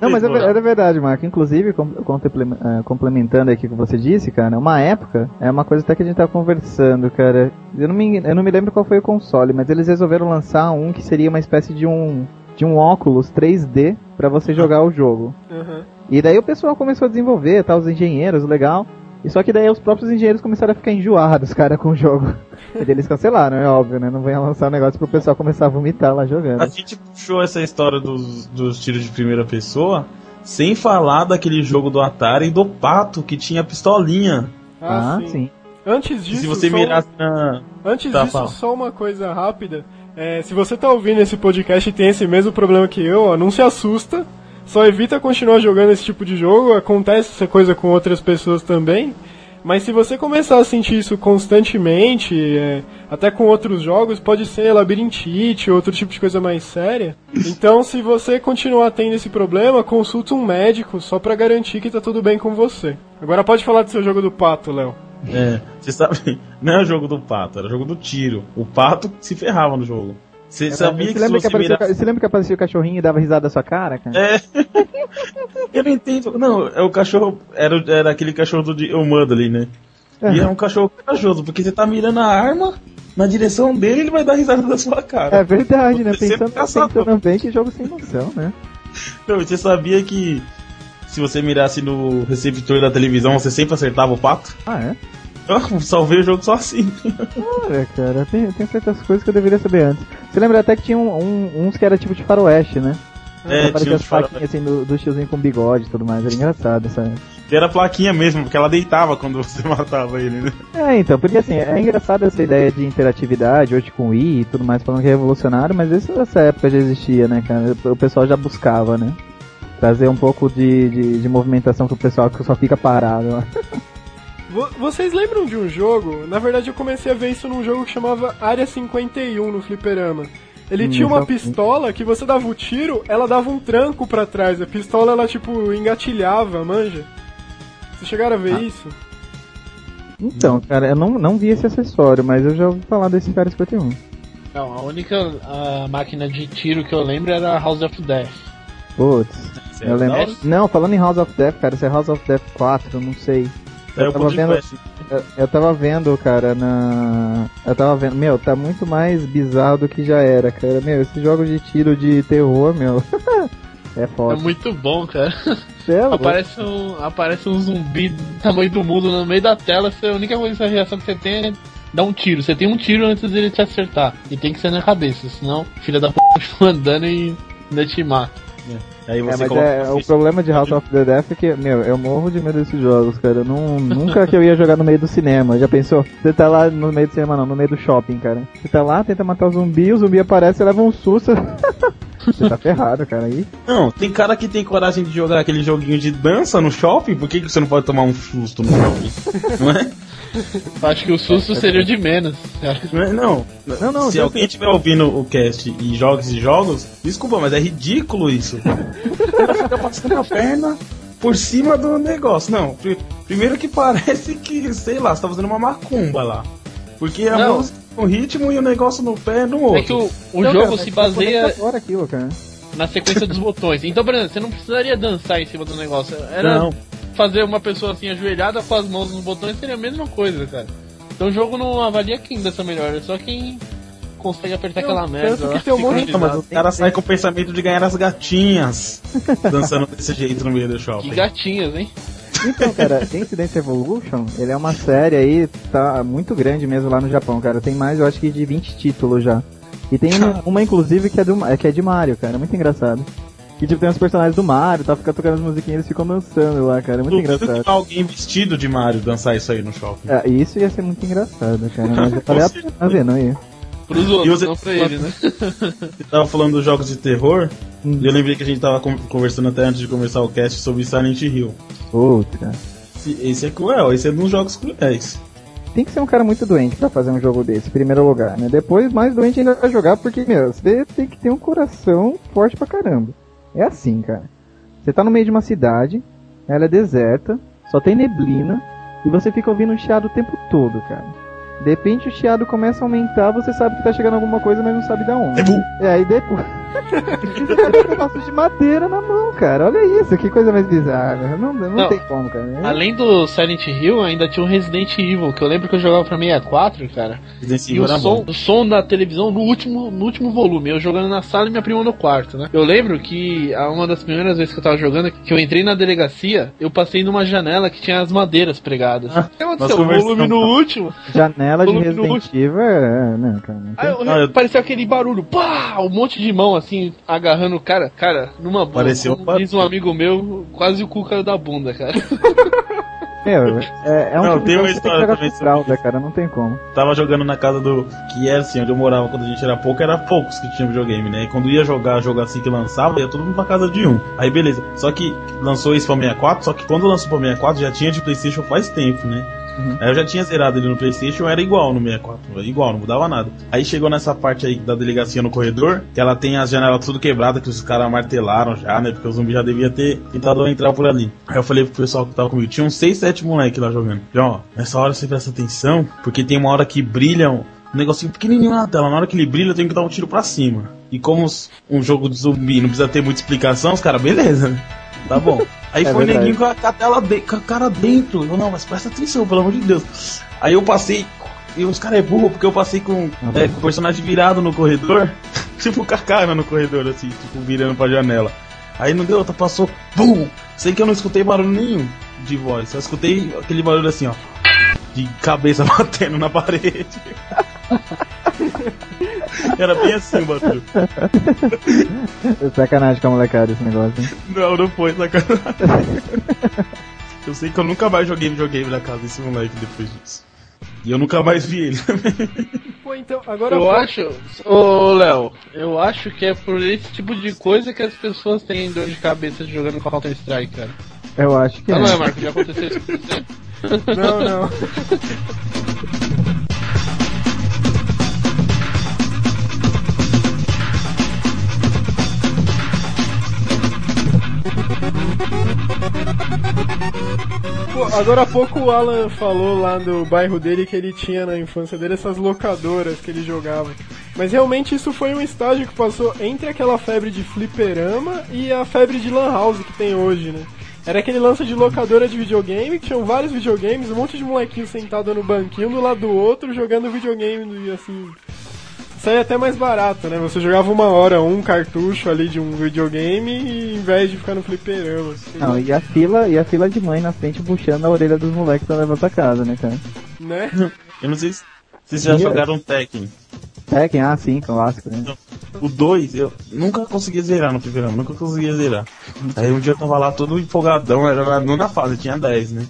S5: Não, mas é, ver- é verdade, Marco. Inclusive, eh, complementando aqui o que você disse, cara, uma época, é uma coisa até que a gente tava conversando, cara. Eu não, me, eu não me lembro qual foi o console, mas eles resolveram lançar um que seria uma espécie de um de um óculos 3D pra você jogar o jogo.
S2: Aham.
S5: E daí o pessoal começou a desenvolver, tá, os engenheiros, legal. E só que daí os próprios engenheiros começaram a ficar enjoados, cara, com o jogo. E eles cancelaram, é óbvio, né? Não vem lançar um negócio pro pessoal começar a vomitar lá jogando.
S3: A gente puxou essa história dos, dos tiros de primeira pessoa sem falar daquele jogo do Atari do pato que tinha pistolinha.
S2: Ah,
S5: Ah,
S2: sim.
S5: sim.
S2: Antes
S3: E
S2: disso,
S3: se você
S2: só-
S3: mirasse na.
S2: Antes
S3: Tá,
S2: disso,
S3: fala.
S2: só uma coisa rápida. É, se você tá ouvindo esse podcast e tem esse mesmo problema que eu, ó, não se assusta. Só evita continuar jogando esse tipo de jogo. Acontece essa coisa com outras pessoas também. Mas se você começar a sentir isso constantemente, é, até com outros jogos, pode ser labirintite, outro tipo de coisa mais séria. Então, se você continuar tendo esse problema, consulta um médico só pra garantir que tá tudo bem com você. Agora pode falar do seu jogo do pato, Léo.
S3: É, você sabe, (laughs) não era o jogo do pato, era o jogo do tiro. O pato se ferrava no jogo. Você sabia
S5: você,
S3: que se
S5: lembra que
S3: você
S5: aparecia, você lembra que aparecia o cachorrinho e dava risada da sua cara, cara?
S3: É. Eu não entendo. Não, é o cachorro. Era, era aquele cachorro do Di- o Mudley, né? E é um cachorro corajoso, porque você tá mirando a arma na direção dele ele vai dar risada da sua cara.
S5: É verdade, né?
S3: Você
S5: Pensando, pensando bem que jogo sem noção, né?
S3: Não, você sabia que se você mirasse no receptor da televisão você sempre acertava o pato?
S5: Ah, é?
S3: Eu salvei o jogo só assim.
S5: Cara, cara, tem, tem certas coisas que eu deveria saber antes. Você lembra até que tinha um- um- uns que era tipo de faroeste, né?
S3: É, tinha
S5: as plaquinhas assim do, do tiozinho com bigode e tudo mais, era engraçado essa.
S3: Era a plaquinha mesmo, porque ela deitava quando você (laughs) matava ele, né?
S5: É, então, porque assim, é engraçado essa ideia de interatividade, hoje com o Wii e tudo mais, falando que é revolucionário, mas isso nessa época já existia, né, cara? O pessoal já buscava, né? Trazer um pouco de, de, de movimentação pro pessoal que só fica parado lá. (laughs)
S2: Vo- Vocês lembram de um jogo? Na verdade, eu comecei a ver isso num jogo que chamava Área 51 no Fliperama. Ele
S5: Hum,
S2: tinha uma
S5: já-
S2: pistola que você dava o tiro, ela dava um tranco pra trás. A pistola, ela tipo engatilhava, manja. Vocês chegaram a ver isso?
S5: Então, cara, eu não, não vi esse acessório, mas eu já ouvi falar desse cara 51.
S4: Não, a única a máquina de tiro que eu lembro era a House of Death.
S5: Putz,
S3: é
S5: eu lembro. Não, falando em House of Death, cara, isso é House of Death 4, eu não sei.
S3: É
S5: Eu
S3: o
S5: tava vendo-. Eu, eu tava vendo, cara, na. Eu tava vendo. Meu, tá muito mais bizarro do que já era, cara. Meu, esses jogos de tiro de terror, meu. É (laughs)
S4: É
S5: foda.
S4: muito bom, cara.
S5: É louco.
S4: Aparece um, aparece um zumbi do tamanho do mundo no meio da tela, a única coisa, a reação que você tem é dar um tiro. Você tem um tiro antes dele te acertar. E tem que ser na cabeça, senão filha da p continua (laughs) andando e ainda te mata.
S3: Aí
S5: É,
S3: você
S5: mas
S3: coloca
S5: é, o problema de House of the Death é que, meu, eu morro de medo desses jogos, cara. Eu não, nunca que eu ia jogar no meio do cinema. Já pensou? Você tá lá no meio do cinema, não, no meio do shopping, cara. Você tá lá, tenta matar o zumbi, o zumbi aparece, você leva um susto. (laughs) você tá ferrado, cara. Aí.
S3: Não, tem cara que tem coragem de jogar aquele joguinho de dança no shopping, por que, que você não pode tomar um susto no shopping? (laughs) não é?
S4: Acho que o susto seria o de menos.
S3: Não, é? não.
S5: Não, não,
S3: Se alguém estiver ouvindo o cast e joga esses jogos, desculpa, mas é ridículo isso. O cara fica passando a perna por cima do negócio. Não, pri- primeiro que (laughs) parece que, sei lá, você tá fazendo uma macumba lá. Porque a
S4: Não.
S3: música no ritmo e o negócio no pé no outro.
S4: É que o, o
S5: Não,
S4: jogo
S5: cara,
S4: se baseia
S5: Agora aquilo, cara.
S4: na sequência dos botões. Então, por exemplo, você não precisaria dançar em cima do negócio. Era
S3: Não.
S4: fazer uma pessoa assim ajoelhada com as mãos nos botões seria a mesma coisa, cara. Então o jogo não avalia quem dança melhor, é só quem consegue apertar
S2: Não,
S4: aquela merda.
S2: tanto que tem um monte
S3: mas o cara sai com o pensamento de ganhar as gatinhas (laughs) dançando desse jeito no meio do shopping.
S4: Que gatinhas, hein?
S5: Então, cara, Dance Evolution, ele é uma série aí, tá muito grande mesmo lá no Japão, cara. Tem mais, eu acho que de 20 títulos já. E tem uma, uma, inclusive, que é, do, é, que é de Mario, cara. É muito engraçado. Que, tipo, tem os personagens do Mario, tá? Fica tocando as musiquinhas e eles ficam dançando lá, cara. É muito
S3: Duvido que
S5: engraçado.
S3: alguém vestido de Mario dançar isso aí no shopping.
S5: É, isso ia ser muito engraçado, cara. Mas eu (laughs) falei a pena ver, não ia.
S4: Pros
S3: E
S4: outros,
S3: você-
S4: não pra ele, né? (laughs)
S3: Você tava falando dos jogos de terror,
S5: Hum.
S3: e eu lembrei que a gente tava con- conversando até antes de começar o cast sobre Silent Hill.
S5: Puta.
S3: Esse, esse é cruel, esse é dos jogos cruéis.
S5: Tem que ser um cara muito doente pra fazer um jogo desse, em primeiro lugar, né? Depois, mais doente ainda vai jogar, porque, meu, você tem que ter um coração forte pra caramba. É assim, cara. Você tá no meio de uma cidade, ela é deserta, só tem neblina, e você fica ouvindo um chiado o tempo todo, cara. De repente o chiado começa a aumentar, você sabe que tá chegando alguma coisa, mas não sabe da onde.
S3: É bom.
S5: É, aí depois. Você um pedaço de madeira na mão, cara. Olha isso, que coisa mais bizarra. Não, não,
S4: Não.
S5: tem como, cara. É-
S4: Além do Silent Hill, ainda tinha o Resident Evil, que eu lembro que eu jogava pra 64, cara.
S3: Resident
S4: E
S3: Evil
S4: o
S3: era
S4: som,
S3: bom.
S4: o som da televisão no último, no último volume, eu jogando na sala e minha prima no quarto, né? Eu lembro que a- uma das primeiras vezes que eu tava jogando, que eu entrei na delegacia, eu passei numa janela que tinha as madeiras pregadas.
S3: Ah,
S4: o que aconteceu? O volume no último.
S5: Janela de
S4: Volume no
S5: Resident Evil é. Né, cara. tem-
S4: eu,
S3: Não, eu-
S4: parecia aquele barulho, pá! Um monte de mão assim, agarrando o cara. Cara, numa boa.
S3: Pareceu
S4: como diz um amigo meu, quase o cu caiu da bunda, cara. (laughs)
S5: Meu, é, é um
S3: Não,
S5: tipo de
S3: tem uma
S5: tem
S3: história também
S5: fralda, cara, não tem como.
S3: Tava jogando na casa do. Que era assim, onde eu morava quando a gente era pouco, era poucos que tinham videogame, né? E quando ia jogar jogo assim que lançava, ia todo mundo pra casa de um. Aí beleza. Só que lançou isso pra 64, só que quando lançou pra 64 já tinha de Playstation faz tempo, né?
S5: Uhum.
S3: Aí eu já tinha zerado ele no Playstation, era igual no 64, igual, não mudava nada. Aí chegou nessa parte aí da delegacia no corredor, que ela tem as janelas tudo quebradas, que os caras martelaram já, né? Porque o zumbi já devia ter tentado entrar por ali. Aí eu falei pro pessoal que tava comigo, tinha uns 6, 7 moleque lá jogando. E, ó, nessa hora você presta atenção, porque tem uma hora que brilham um negocinho pequenininho na tela. Na hora que ele brilha, eu tenho que dar um tiro pra cima. E como um jogo de zumbi não precisa ter muita explicação, os caras, beleza, né? Tá bom. Aí
S5: É
S3: foi
S5: verdade.
S3: neguinho com a, tela de, com a cara dentro. Eu, não, mas presta atenção, pelo amor de Deus. Aí eu passei. E os caras é burro, porque eu passei com, é, com o personagem virado no corredor. (laughs) tipo com a cara no corredor, assim, tipo, virando pra janela. Aí não deu outra, passou. Bum! Sei que eu não escutei barulho nenhum de voz. Só escutei aquele barulho assim, ó. De cabeça (laughs) batendo na parede. (laughs) (laughs) Era bem assim.
S5: É (laughs) sacanagem com a molecada esse negócio, hein?
S3: Não, não foi sacanagem. (laughs) Eu sei que eu nunca mais joguei videogame na casa desse moleque depois disso. E eu nunca mais vi ele.
S2: Pô, então, agora
S4: Eu acho, ô Léo, eu acho que é por esse tipo de coisa que as pessoas têm dor de cabeça jogando Counter Strike, cara.
S5: Eu acho que
S4: Ah,
S5: é.
S4: não é, Marco? Já aconteceu isso com você?
S2: Não, não. Agora há pouco o Alan falou lá do bairro dele que ele tinha na infância dele essas locadoras que ele jogava. Mas realmente isso foi um estágio que passou entre aquela febre de fliperama e a febre de lan house que tem hoje, né? Era aquele lance de locadora de videogame, que tinham vários videogames, um monte de molequinho sentado no banquinho do lado do outro, jogando videogame, e assim... saía até mais barato, né? Você jogava uma hora um cartucho ali de um videogame e em vez de ficar no fliperama. assim,
S5: Não, e a fila, e a fila de mãe na frente puxando a orelha dos moleques pra levar pra casa, né, cara?
S2: Né? (laughs)
S3: Eu não sei se vocês já jogaram Tekken.
S5: Tekken, ah, sim, clássico, né?
S3: O 2, eu nunca conseguia zerar no fliperama, nunca conseguia zerar. Aí um dia eu tava lá todo empolgadão, era na nona fase, tinha 10, né?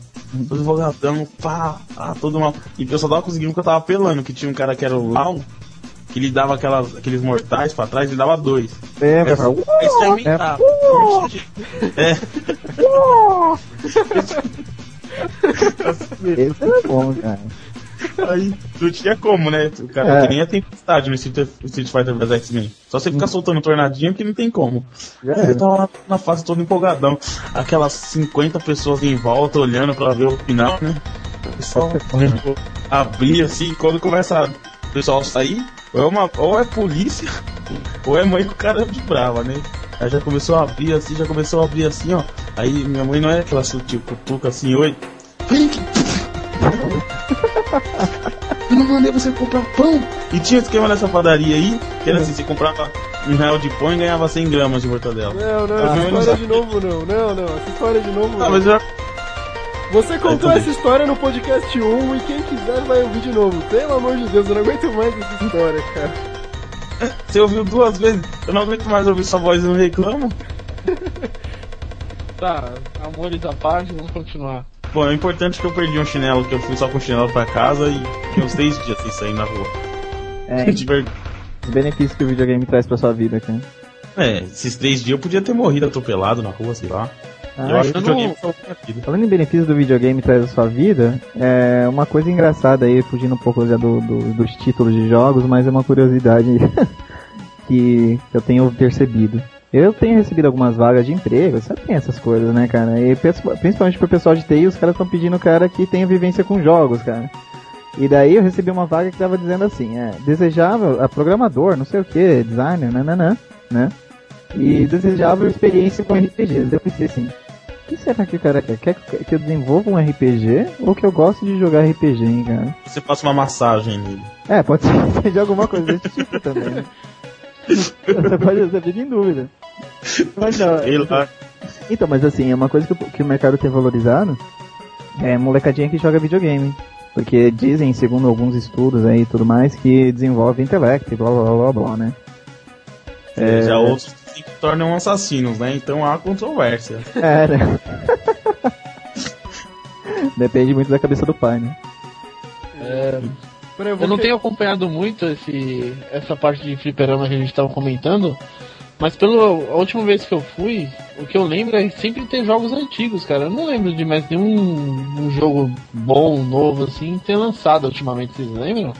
S3: Todo empolgadão, pá, pá, todo mal. E eu só tava conseguindo porque eu tava apelando, que tinha um cara que era o Lau, que ele dava aquelas, aqueles mortais pra trás, ele dava dois.
S5: É,
S3: Aí eu
S5: pra-
S3: falei, "Aí você aumentava." É,
S5: esse era bom, cara.
S3: aí não tinha como, né? O cara
S5: É.
S3: que nem a tempestade no Street Street Fighter vs X-Men. Só você ficar soltando tornadinho que não tem como. É, eu tava lá na fase todo empolgadão. Aquelas 50 pessoas em volta olhando pra ver o final, né? O pessoal abrir assim, quando começa o pessoal sair, ou é, uma, ou é polícia, (laughs) ou é mãe com cara de brava, né? Aí já começou a abrir assim, já começou a abrir assim, ó. Aí minha mãe não é aquela sutil cutuca assim, oi. (laughs) Eu não mandei você comprar pão! E tinha esquema nessa padaria aí, que era assim, você comprava um real de pão e ganhava 100 gramas de mortadela.
S2: Não, não, essa
S3: não
S2: história
S3: sabe.
S2: de novo não. Não, não, essa história de novo
S3: Ah,
S2: não.
S3: mas já.
S2: Você contou essa história no podcast 1 e quem quiser vai ouvir de novo. Pelo amor de Deus, eu não aguento mais essa história, cara. (laughs)
S3: Você ouviu duas vezes, eu não aguento mais ouvir sua voz e não reclamo.
S4: Tá, amores à parte, vamos continuar.
S3: Bom, é importante que eu perdi um chinelo, que eu fui só com chinelo pra casa e fiquei uns três dias sem sair na rua.
S5: É, (laughs)
S3: De verdade.
S5: os benefícios que o videogame traz pra sua vida, cara.
S3: É, esses três dias eu podia ter morrido atropelado na rua, sei lá.
S5: Ah,
S3: eu acho que o videogame
S4: não-.
S5: Falando em benefícios do videogame traz a sua vida, é uma coisa engraçada aí, fugindo um pouco já do, do- dos títulos de jogos, mas é uma curiosidade (laughs) que eu tenho percebido. Eu tenho recebido algumas vagas de emprego, sabe tem essas coisas, né, cara? E princip- principalmente pro pessoal de TI, os caras estão pedindo cara que tenha vivência com jogos, cara. E daí eu recebi uma vaga que tava dizendo assim, é, desejável, a programador, não sei o que, designer, nananã, né? E desejável experiência com RPGs. Eu pensei assim, o que será que o cara quer? Quer que eu desenvolva um RPG ou que eu gosto de jogar RPG, hein, cara?
S3: Você passa uma massagem nele.
S5: É, pode ser (laughs) seja alguma coisa desse tipo também. né? Você pode você fica em dúvida. Mas não,
S3: Sei lá.
S5: então, mas assim, é uma coisa que, o- que o mercado tem valorizado é molecadinha que joga videogame. Porque dizem, segundo alguns estudos aí e tudo mais, que desenvolve intelecto e blá blá blá blá, né? É.
S3: Já outros se tornam assassinos, né? Então há controvérsia.
S5: É, né? (laughs) Depende muito da cabeça do pai, né?
S2: Peraí, eu,
S4: Eu não tenho acompanhado muito esse, essa parte de fliperama que a gente tava comentando, mas pela última vez que eu fui, o que eu lembro é sempre ter jogos antigos, cara. Eu não lembro de mais nenhum um jogo bom, novo, assim, ter lançado ultimamente, vocês lembram?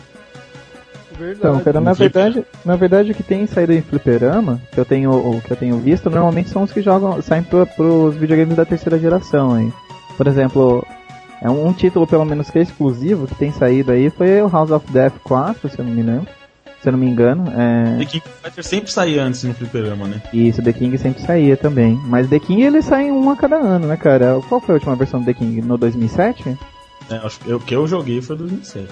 S2: Verdade.
S5: Então, cara, na verdade, na verdade o que tem saído em fliperama, que eu tenho, o que eu tenho visto, normalmente são os que jogam, saem pro, pros videogames da terceira geração aí. Por exemplo, é um, um título pelo menos que é exclusivo que tem saído aí foi o House of Death 4, se eu não me lembro. Se eu não me engano, é...
S3: The King of Fighter sempre sai antes no fliperama, né?
S5: Isso, The King sempre saía também. Mas The King ele sai um a cada ano, né, cara? Qual foi a última versão do The King? No 2007?
S3: É, acho que o que eu joguei foi 2007.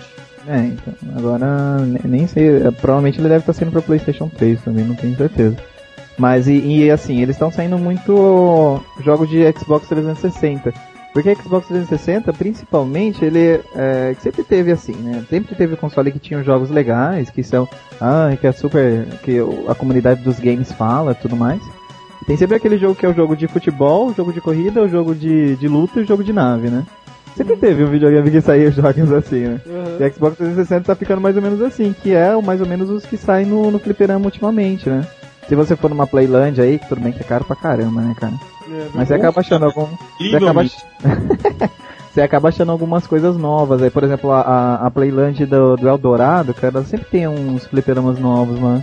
S5: É, então, agora ne- nem sei, é, provavelmente ele deve estar saindo pra Playstation 3 também, não tenho certeza. Mas e, e, assim, eles estão saindo muito jogos de Xbox 360. Porque Xbox 360, principalmente, ele é, sempre teve assim, né? Sempre teve console que tinha jogos legais, que são, ah, que é super, que a comunidade dos games fala tudo mais. Tem sempre aquele jogo que é o jogo de futebol, o jogo de corrida, o jogo de, de luta e o jogo de nave, né? Sempre teve um videogame que saía jogos assim, né?
S2: Aham.
S5: E a Xbox 360 tá ficando mais ou menos assim, que é o mais ou menos os que saem no, no fliperama ultimamente, né? Se você for numa Playland aí, que tudo bem que é caro pra caramba, né, cara?
S2: É,
S5: Mas você acaba achando algum. (laughs) Você acaba, (laughs) você acaba achando algumas coisas novas aí. Por exemplo, a, a, Playland do, do Eldorado, cara, ela sempre tem uns fliperamas novos, mano.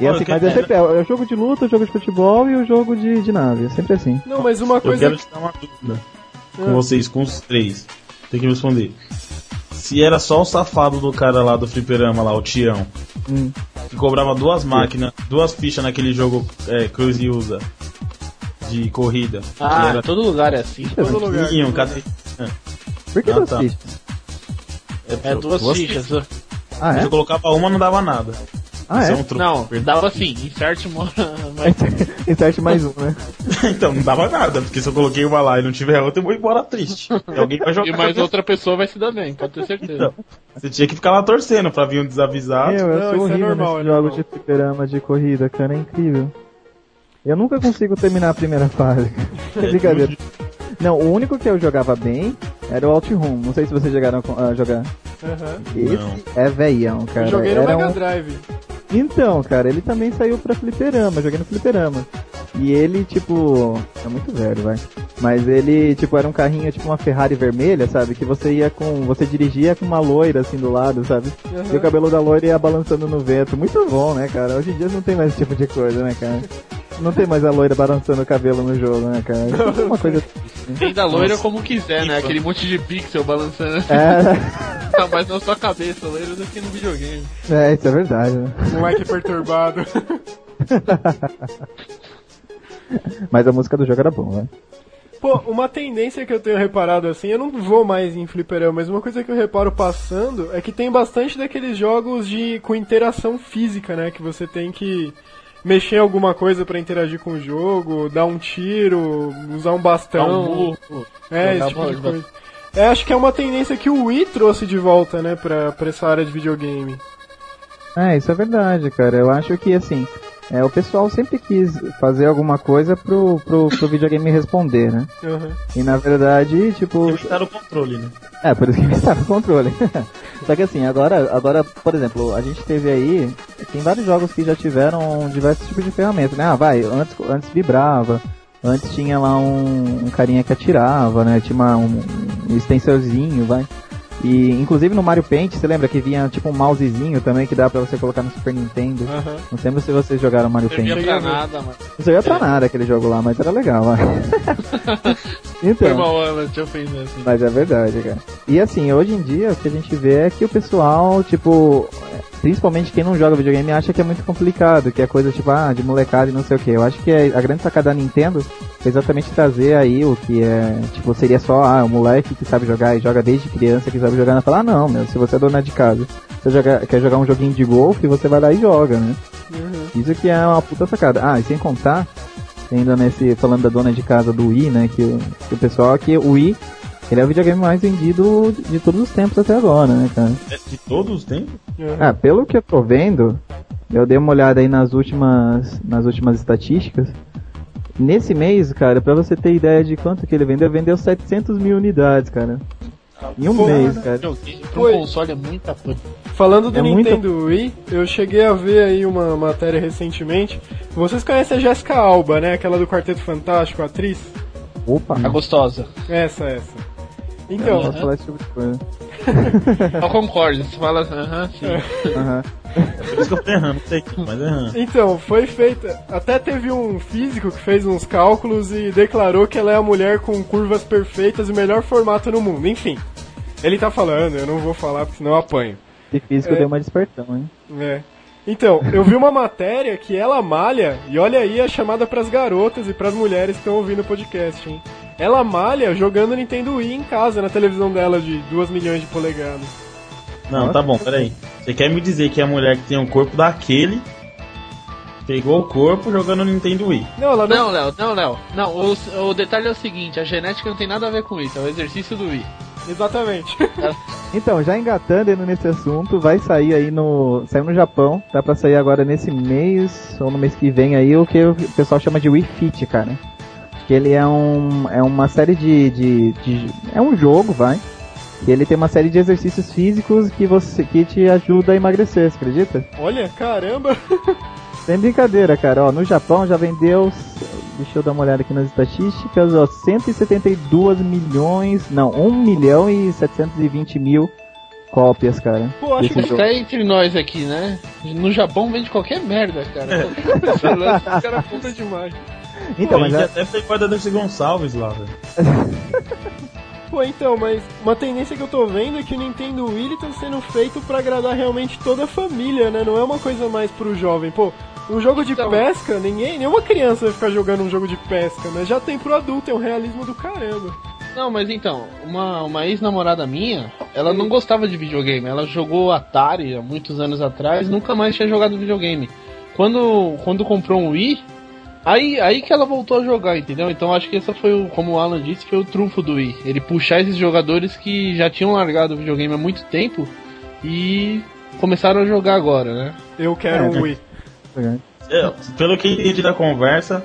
S5: E
S3: Olha,
S5: assim, mas é sempre é, é o jogo de luta, o jogo de futebol e o jogo de, de nave. É sempre assim.
S2: Não, mas uma
S3: Eu
S2: coisa.
S3: quero te dar uma dúvida com
S2: Ah.
S3: vocês, com os três. Tem que me responder. Se era só o safado do cara lá do fliperama, lá, o Tião,
S5: Hum.
S3: que cobrava duas máquinas, duas fichas naquele jogo é, Cruise usa de corrida.
S4: Ah,
S3: era
S4: todo lugar é assim.
S2: Todo lugar.
S3: cada...
S5: Por que
S3: Ah,
S5: duas
S3: tá.
S5: fichas?
S4: É duas fichas.
S5: Ah,
S3: Se
S5: é?
S3: eu colocava uma, não dava nada.
S5: Ah,
S3: Isso
S5: é?
S3: um truque.
S4: Não, dava assim, insert mas- (laughs)
S5: Insert mais um, né? (laughs)
S3: então, não dava nada, porque se eu coloquei uma lá e não tiver outra, eu vou embora triste. E alguém vai jogar.
S4: E mais outra pessoa vai se dar bem, pode ter certeza.
S3: Então, você tinha que ficar lá torcendo pra vir um desavisado.
S5: Meu, eu
S2: Não,
S5: sou
S2: isso é
S5: horrível
S2: normal,
S5: nesses
S2: é
S5: jogos
S2: normal.
S5: de fliperama de corrida, cara, é incrível. Eu nunca consigo terminar a primeira fase. É brincadeira. Não, o único que eu jogava bem era o Outrun. Não sei se vocês chegaram a jogar.
S2: Aham.
S5: Esse
S3: Não.
S5: é veião, cara.
S2: Eu joguei no
S5: Era
S2: Mega
S5: um-
S2: Drive.
S5: Então, cara, ele também saiu pra fliperama, joguei no fliperama. E ele, tipo, é muito velho, vai. Mas ele, tipo, era um carrinho, tipo uma Ferrari vermelha, sabe? Que você ia com, você dirigia com uma loira assim do lado, sabe?
S2: Aham.
S5: E o cabelo da loira ia balançando no vento. Muito bom, né, cara? Hoje em dia não tem mais esse tipo de coisa, né, cara? Não tem mais a loira balançando o cabelo no jogo, né, cara? Isso é uma coisa.
S4: Tem da loira como quiser, né? Aquele monte de pixel balançando
S5: É,
S4: tá mais na sua cabeça, loira do que no videogame.
S5: é, isso é verdade, né?
S2: Moleque perturbado. (laughs)
S5: Mas a música do jogo era bom, né?
S2: Pô, uma tendência que eu tenho reparado assim, eu não vou mais em fliperama, mas uma coisa que eu reparo passando é que tem bastante daqueles jogos de com interação física, né? Que você tem que mexer em alguma coisa pra interagir com o jogo, dar um tiro, usar um bastão.
S4: um burro.
S2: É, esse tipo de coisa. É, acho que é uma tendência que o Wii trouxe de volta, né, pra, pra essa área de videogame.
S5: É, isso é verdade, cara. Eu acho que, assim, é, o pessoal sempre quis fazer alguma coisa pro, pro, pro videogame responder, né?
S2: Aham.
S5: E na verdade, tipo.
S3: Limitar o controle, né?
S5: É, por isso que estava o controle. (laughs) Só que assim, agora, agora, por exemplo, a gente teve aí. Tem vários jogos que já tiveram diversos tipos de ferramentas, né? Ah, vai, antes, antes vibrava. Antes tinha lá um, um carinha que atirava, né? Tinha uma- um, um extensorzinho, vai. E inclusive no Mario Paint, você lembra que vinha tipo um mousezinho também que dá pra você colocar no Super Nintendo?
S2: Aham.
S5: Não lembro se vocês jogaram Mario Paint.
S4: Servia
S2: Cheguei a
S4: pra nada, mano.
S5: Não servia pra nada aquele jogo lá, mas era legal, (laughs) vai.
S4: Foi
S5: então.
S4: mal, Ana, te ofender assim.
S5: Mas é verdade, cara. E assim, hoje em dia o que a gente vê é que o pessoal, tipo, é, principalmente quem não joga videogame, acha que é muito complicado, que é coisa tipo, ah, de molecada e não sei o que. Eu acho que é- a grande sacada da Nintendo foi exatamente trazer aí o que é, tipo, seria só, ah, o moleque que sabe jogar e joga desde criança, que sabe jogar, não falar, ah, não, meu, se você é dona de casa, você joga, quer jogar um joguinho de golfe, você vai lá e joga, né?
S2: Uhum.
S5: Isso que é uma puta sacada. Ah, e sem contar, ainda nesse, falando da dona de casa do Wii, né, que, o- que o pessoal aqui, o Wii, ele é o videogame mais vendido de todos os tempos até agora, né, cara?
S3: É De todos os tempos?
S2: Uhum.
S5: Ah, pelo que eu tô vendo, eu dei uma olhada aí nas últimas, nas últimas estatísticas. Nesse mês, cara, pra você ter ideia de quanto que ele vendeu, vendeu 700 mil unidades, cara. Em um mês, cara.
S4: Pro
S2: Foi.
S4: console é muita coisa.
S2: Falando do
S5: É muita-
S2: Nintendo Wii, eu cheguei a ver aí uma matéria recentemente. Vocês conhecem a Jessica Alba, né? Aquela do Quarteto Fantástico, a atriz?
S5: Opa,
S4: A gostosa.
S2: Essa, essa.
S5: Não
S2: Então,
S5: posso falar esse tipo de coisa. (laughs)
S4: Eu concordo, você fala, aham, sim.
S5: Aham.
S3: Por isso que eu tô errando, não sei aqui, mas errando.
S2: então, foi feita. Até teve um físico que fez uns cálculos e declarou que ela é a mulher com curvas perfeitas e o melhor formato no mundo. Enfim, ele tá falando, eu não vou falar porque senão eu apanho.
S5: Esse físico
S2: É.
S5: deu uma despertão, hein?
S2: É. Então, eu vi uma matéria que ela malha, e olha aí a chamada pras garotas e pras mulheres que estão ouvindo o podcast, hein? Ela malha jogando Nintendo Wii em casa, na televisão dela de 2 milhões de polegadas.
S3: Não, tá bom, peraí. Você quer me dizer que a mulher que tem um corpo daquele pegou o corpo jogando Nintendo Wii?
S2: Não, ela não.
S4: Não, Léo, não, Léo. Não, o, o detalhe é o seguinte, a genética não tem nada a ver com isso, é o exercício do Wii.
S2: Exatamente. (laughs)
S5: Então, já engatando indo nesse assunto, vai sair aí no. Saiu no Japão, tá pra sair agora nesse mês, ou no mês que vem aí, o que o pessoal chama de Wii Fit, cara. Que ele é um. É uma série de. de, de- é um jogo, vai. E ele tem uma série de exercícios físicos que você que te ajuda a emagrecer, você acredita?
S2: Olha, caramba. (laughs)
S5: Sem brincadeira, cara. Ó, no Japão já vendeu. Deixa eu dar uma olhada aqui nas estatísticas, ó. 172 milhões. Não, 1 milhão e 720 mil cópias, cara.
S2: Pô, acho que
S4: Mas
S5: jogo.
S4: tá entre nós aqui, né? No Japão vende qualquer merda, cara. Qualquer pessoa
S2: cara compra demais. (laughs)
S5: Então,
S3: Pô,
S5: mas
S3: a gente até tem guarda Dercy Gonçalves lá, velho. (laughs)
S2: Pô, então, mas uma tendência que eu tô vendo é que o Nintendo Wii ele tá sendo feito pra agradar realmente toda a família, né? Não é uma coisa mais pro jovem. Pô, um jogo de
S4: Então.
S2: pesca, ninguém, nenhuma criança vai ficar jogando um jogo de pesca, mas já tem pro adulto, é um realismo do caramba.
S4: Não, mas então, uma, uma ex-namorada minha, ela não gostava de videogame. Ela jogou Atari há muitos anos atrás, nunca mais tinha jogado videogame. Quando, quando comprou um Wii, aí, aí que ela voltou a jogar, entendeu? Então acho que essa foi o, como o Alan disse, foi o trunfo do Wii. Ele puxar esses jogadores que já tinham largado o videogame há muito tempo e começaram a jogar agora, né?
S2: Eu quero
S5: É,
S2: um Wii.
S3: É, pelo que eu entendi da conversa,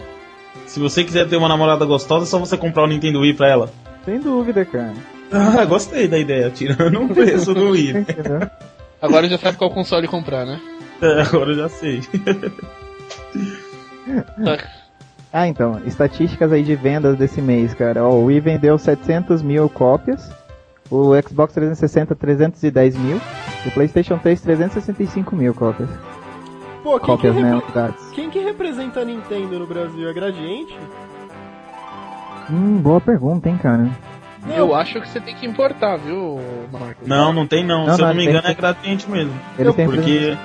S3: se você quiser ter uma namorada gostosa, é só você comprar o Nintendo Wii pra ela.
S5: Sem dúvida, cara.
S3: Ah, gostei da ideia, tirando o preço do Wii. (laughs)
S5: Entendeu?
S4: Agora já sabe qual console comprar, né?
S3: É, agora eu já sei. (laughs)
S5: Ah, então, estatísticas aí de vendas desse mês, cara. Ó, o Wii vendeu 700 mil cópias, o Xbox 360 310 mil, o PlayStation 3 365 mil cópias.
S2: Pô, quem que,
S5: Cópias, né,
S2: repre-
S5: grátis.
S2: quem que representa a Nintendo no Brasil? É Gradiente?
S5: Hum, boa pergunta, hein, cara.
S4: Eu acho que você tem que importar, viu, Marcos?
S3: Não, não tem não.
S5: Não,
S3: Se eu
S5: não,
S3: não me
S5: tem-
S3: engano é gradiente mesmo.
S5: Eles têm
S3: Porque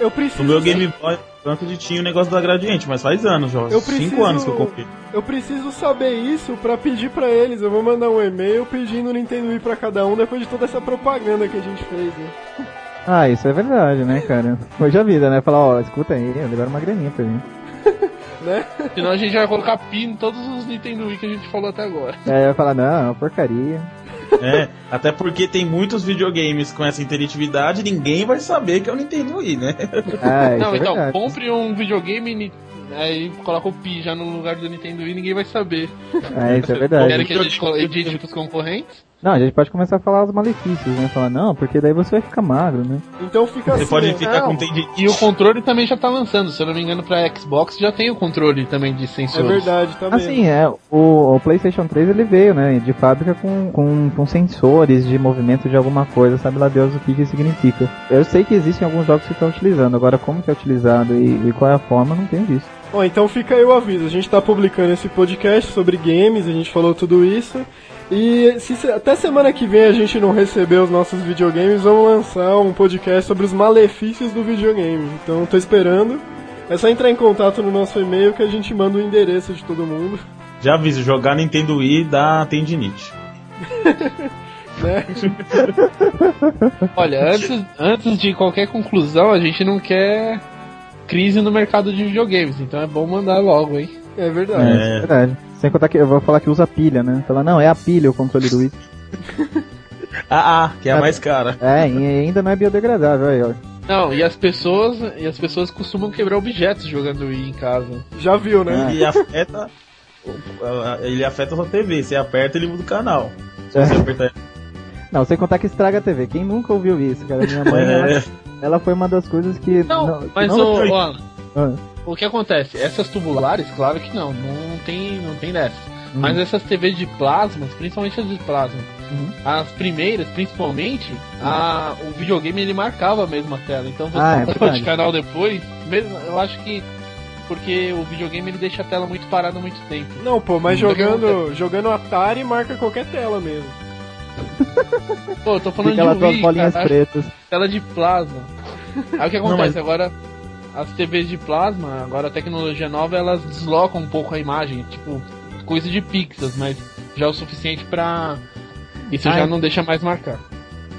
S2: Eu preciso.
S3: no meu Game Boy tanto de tinha o negócio da gradiente, mas faz anos já.
S2: Eu preciso-
S3: Cinco anos que eu comprei.
S2: Eu preciso saber isso pra pedir pra eles. Eu vou mandar um e-mail pedindo o Nintendo Wii pra cada um depois de toda essa propaganda que a gente fez, né?
S5: Ah, isso é verdade, né, cara? Hoje a vida, né? Falar, ó, escuta aí, libera uma graninha pra mim. (laughs)
S2: né?
S4: Senão a gente vai colocar pi em todos os Nintendo Wii que a gente falou até agora.
S5: Aí vai falar, não, porcaria.
S3: É, até porque tem muitos videogames com essa interatividade, ninguém vai saber que é o Nintendo Wii, né?
S5: Ah,
S4: Não,
S5: é
S4: então,
S5: verdade.
S4: compre um videogame ni- aí coloca o pi já no lugar do Nintendo Wii ninguém vai saber.
S5: É, isso é
S4: Querem
S5: verdade.
S4: que a gente edite pros concorrentes?
S5: Não, a gente pode começar a falar os malefícios, né? Falar, não, porque daí você vai ficar magro, né?
S2: Então fica
S3: Você
S2: assim.
S3: pode
S2: né?
S3: ficar
S4: Não.
S3: com tendinite.
S4: E o controle também já tá lançando, se eu não me engano, pra Xbox já tem o controle também de
S2: É
S4: sensores.
S2: verdade, tá mesmo.
S5: Assim, é, o, o PlayStation 3 ele veio, né, de fábrica com, com, com sensores de movimento de alguma coisa, sabe lá Deus o que que significa. Eu sei que existem alguns jogos que estão utilizando, agora como que é utilizado e, e qual é a forma, não tenho visto.
S2: Bom, então fica aí o aviso. A gente tá publicando esse podcast sobre games, a gente falou tudo isso. E se até semana que vem a gente não receber os nossos videogames, vamos lançar um podcast sobre os malefícios do videogame. Então tô esperando. É só entrar em contato no nosso e-mail que a gente manda o endereço de todo mundo.
S3: Já aviso, jogar Nintendo Wii dá tendinite. (laughs)
S2: Né?
S4: Olha, antes, antes de qualquer conclusão, a gente não quer crise no mercado de videogames, então é bom mandar logo, hein?
S2: É verdade.
S5: É, verdade. Sem contar que eu vou falar que usa pilha, né? Falar, não, é a pilha o controle do Wii. (laughs)
S3: Ah, ah, que é a mais cara.
S5: É, e ainda não é biodegradável, aí, ó.
S4: Não, e as pessoas, e as pessoas costumam quebrar objetos jogando Wii em casa.
S2: Já viu, né?
S3: Ele afeta. Ele afeta a sua TV. Você aperta, ele muda o canal. Se
S5: É.
S3: você apertar.
S5: Não, sem contar que estraga a TV. Quem nunca ouviu isso, cara? Minha mãe, (laughs)
S3: É,
S5: ela, ela foi uma das coisas que...
S4: Não,
S5: que
S4: mas
S5: não-
S4: ô, ô, Alan,
S5: Ah,
S4: o que acontece? Essas tubulares, claro que não, não tem, não tem dessa.
S5: Hum.
S4: Mas essas TVs de plasmas, principalmente as de plasma,
S5: Uhum.
S4: as primeiras, principalmente, a, o videogame ele marcava mesmo a tela. Então você
S5: Ah, é (laughs)
S4: de canal depois, mesmo, eu acho que porque o videogame ele deixa a tela muito parada muito tempo.
S2: Não, pô, mas jogando, jogando Atari marca qualquer tela mesmo.
S4: Pô, eu tô falando
S5: Fica
S4: de Wii,
S5: bolinhas
S4: cara,
S5: pretas.
S4: tela de plasma. Aí o que
S3: Não,
S4: acontece?
S3: mas-
S4: Agora, as TVs de plasma, agora a tecnologia nova, elas deslocam um pouco a imagem, tipo, coisa de pixels, mas já é o suficiente pra. Isso já não deixa mais marcar.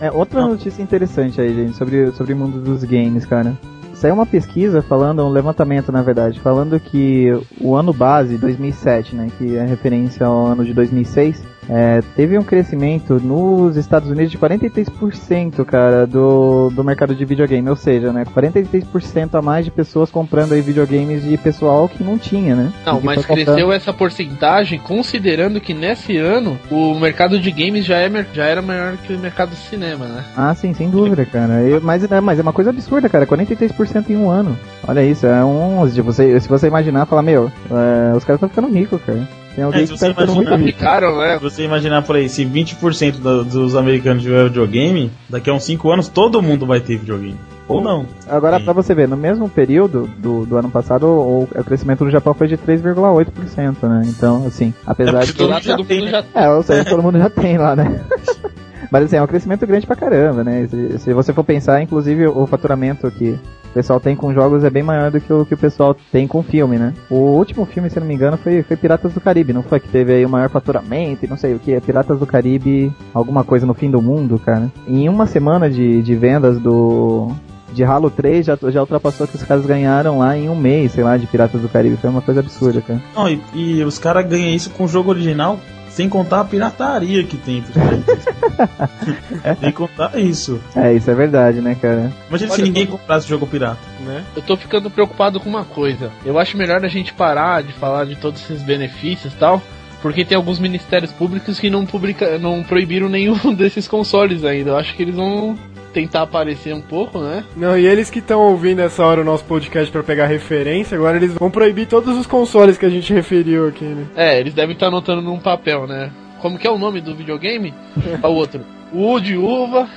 S5: É, outra notícia interessante aí, gente, sobre, sobre o mundo dos games, cara. Saiu uma pesquisa falando, um levantamento na verdade, falando que o ano base, 2007, né, que é referência ao ano de 2006, é, teve um crescimento nos Estados Unidos de 43%, cara, do, do mercado de videogame. Ou seja, né, 43% a mais de pessoas comprando aí videogames de pessoal que não tinha, né?
S4: Não, mas cresceu essa porcentagem considerando que nesse ano o mercado de games já, é, já era maior que o mercado de cinema, né?
S5: Ah, sim, sem dúvida, cara. Eu- mas, é, mas é uma coisa absurda, cara. 43% em um ano. Olha isso, é um. Se você, se você imaginar, falar, meu, é, os caras estão ficando ricos, cara. Tem alguém
S3: É,
S5: que
S3: se você
S5: tá ficando muito
S3: imaginar-
S5: rico.
S4: Né?
S3: Se você imaginar por aí, se 20% do- dos americanos tiver videogame, daqui a uns 5 anos todo mundo vai ter videogame. Ou não.
S5: Agora, pra você ver, no mesmo período do, do ano passado, o, o crescimento do Japão foi de 3,8%, né? Então, assim, apesar
S3: É
S5: de.
S3: todo já
S4: todo
S3: tem,
S4: mundo
S3: né?
S4: já
S5: É, ou seja, todo mundo já tem lá, né? (laughs) Mas assim, é um crescimento grande pra caramba, né? Se, se você for pensar, inclusive, o faturamento que, o pessoal tem com jogos é bem maior do que o que o pessoal tem com filme, né? O último filme, se não me engano, foi, foi Piratas do Caribe, não foi? Que teve aí o maior faturamento e não sei o que. É Piratas do Caribe, alguma coisa no fim do mundo, cara. Em uma semana de, de vendas do, de Halo 3 já, já ultrapassou o que os caras ganharam lá em um mês, sei lá, de Piratas do Caribe. Foi uma coisa absurda, cara.
S3: Não, e, e os caras ganham isso com o jogo original, sem contar a pirataria que tem. (laughs) sem contar isso.
S5: É, isso é verdade, né, cara?
S3: Imagina se
S4: Olha,
S3: ninguém comprasse jogo pirata.
S2: Né?
S4: Eu tô ficando preocupado com uma coisa. Eu acho melhor a gente parar de falar de todos esses benefícios e tal. Porque tem alguns ministérios públicos que não, publica, não proibiram nenhum (laughs) desses consoles ainda. Eu acho que eles vão tentar aparecer um pouco, né?
S2: Não, e eles que estão ouvindo essa hora o nosso podcast pra pegar referência, agora eles vão proibir todos os consoles que a gente referiu aqui, né?
S4: É, eles devem estar anotando num papel, né? Como que é o nome do videogame? (laughs) É o outro. U de uva,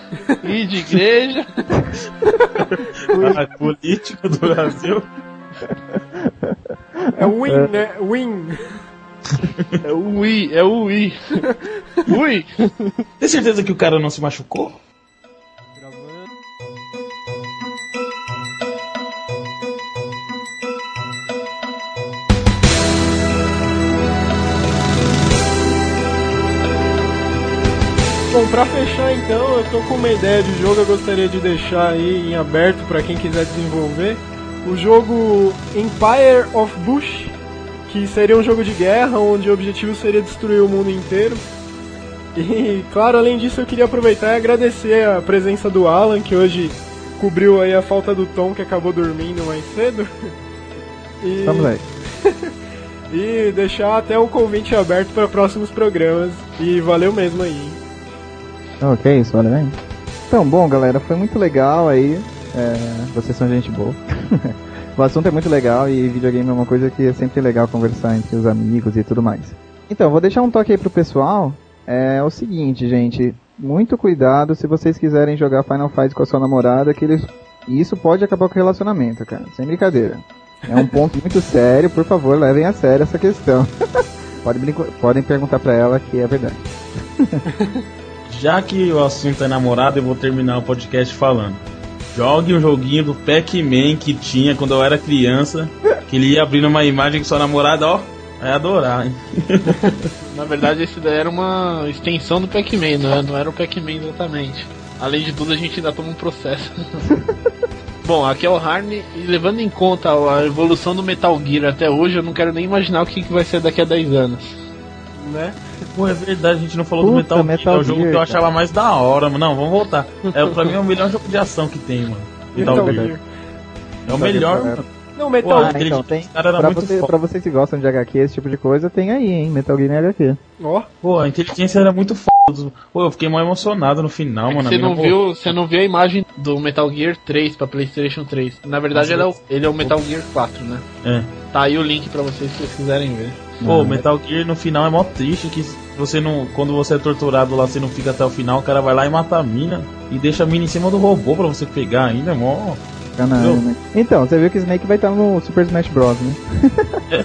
S4: I de igreja. (laughs)
S3: Ah, político do Brasil.
S2: É o Win, né? Win.
S4: É o Wii, é o Wii. (laughs) Wii!
S3: Tem certeza que o cara não se machucou?
S2: Bom, pra fechar então, eu tô com uma ideia de jogo, eu gostaria de deixar aí em aberto pra quem quiser desenvolver. O jogo Empire of Bush, que seria um jogo de guerra onde o objetivo seria destruir o mundo inteiro. E claro, além disso, eu queria aproveitar e agradecer a presença do Alan, que hoje cobriu aí a falta do Tom que acabou dormindo mais cedo. (laughs) E,
S5: Vamos (laughs) aí.
S2: e deixar até o convite aberto para próximos programas. E valeu mesmo aí.
S5: Ok, isso, olha bem. Então, bom, galera, foi muito legal aí. É, vocês são gente boa. (laughs) o assunto é muito legal e videogame é uma coisa que é sempre legal conversar entre os amigos e tudo mais. Então, vou deixar um toque aí pro pessoal. É o seguinte, gente. Muito cuidado se vocês quiserem jogar Final Fight com a sua namorada, que eles. Isso pode acabar com o relacionamento, cara. Sem brincadeira. É um ponto muito (laughs) sério, por favor, levem a sério essa questão. (laughs) podem, podem perguntar pra ela que é verdade.
S3: Já que o assunto é namorado, eu vou terminar o podcast falando. Jogue um joguinho do Pac-Man que tinha quando eu era criança. Que ele ia abrindo uma imagem com sua namorada, ó. Vai adorar, hein? (laughs)
S4: Na verdade, esse daí era uma extensão do Pac-Man, não, é- não era o Pac-Man exatamente. Além de tudo, a gente ainda toma um processo. (laughs) Bom, aqui é o Harney, e levando em conta a evolução do Metal Gear até hoje, eu não quero nem imaginar o que, que vai ser daqui a 10 anos.
S2: Né?
S3: Pô, é verdade, a gente não falou
S5: Puta,
S3: do Metal Gear.
S5: Metal
S3: é o jogo
S5: Gear,
S3: que eu
S5: cara.
S3: achava mais da hora, mano. Não, vamos voltar. É, pra mim é o melhor jogo de ação que tem, mano. Metal,
S2: Metal
S3: Gear.
S2: Gear.
S3: É o melhor, mano.
S2: Não, Metal
S3: Pô,
S5: Ah, então, tem.
S3: cara era
S5: Pra,
S3: muito
S5: você, pra vocês que gostam de HQ, esse tipo de coisa, tem aí, hein? Metal Gear em HQ.
S2: Ó,
S3: Pô, a inteligência era muito foda. Pô, eu fiquei mal emocionado no final, mano. A
S4: Você não,
S3: pô,
S4: viu, você não viu a imagem do Metal Gear 3 pra PlayStation 3. Na verdade, ele é, o, ele é o Metal Gear 4, né?
S3: É.
S4: Tá aí o link pra vocês se vocês quiserem ver.
S3: Pô,
S5: Ah,
S3: Metal Gear no final é mó triste que você não. Quando você é torturado lá, você não fica até o final, o cara vai lá e mata a mina e deixa a mina em cima do robô pra você pegar ainda, é mó.
S5: Canalha, né? Então, você viu que Snake vai estar no Super Smash Bros, né? (laughs)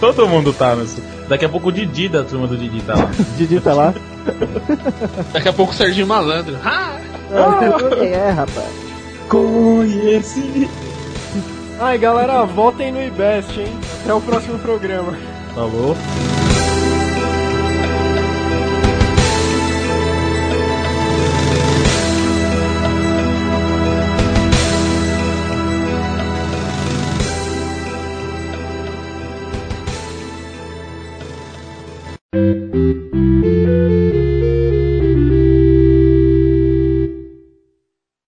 S3: Todo mundo tá nesse. Daqui a pouco o Didi da turma do Didi tá lá. (laughs)
S5: Didi tá lá. (laughs)
S4: Daqui a pouco o Serginho Malandro. Ah!
S5: é, rapaz.
S3: Conheci.
S2: Ai, galera, votem no IBEST, hein? Até o próximo programa.
S3: Falou.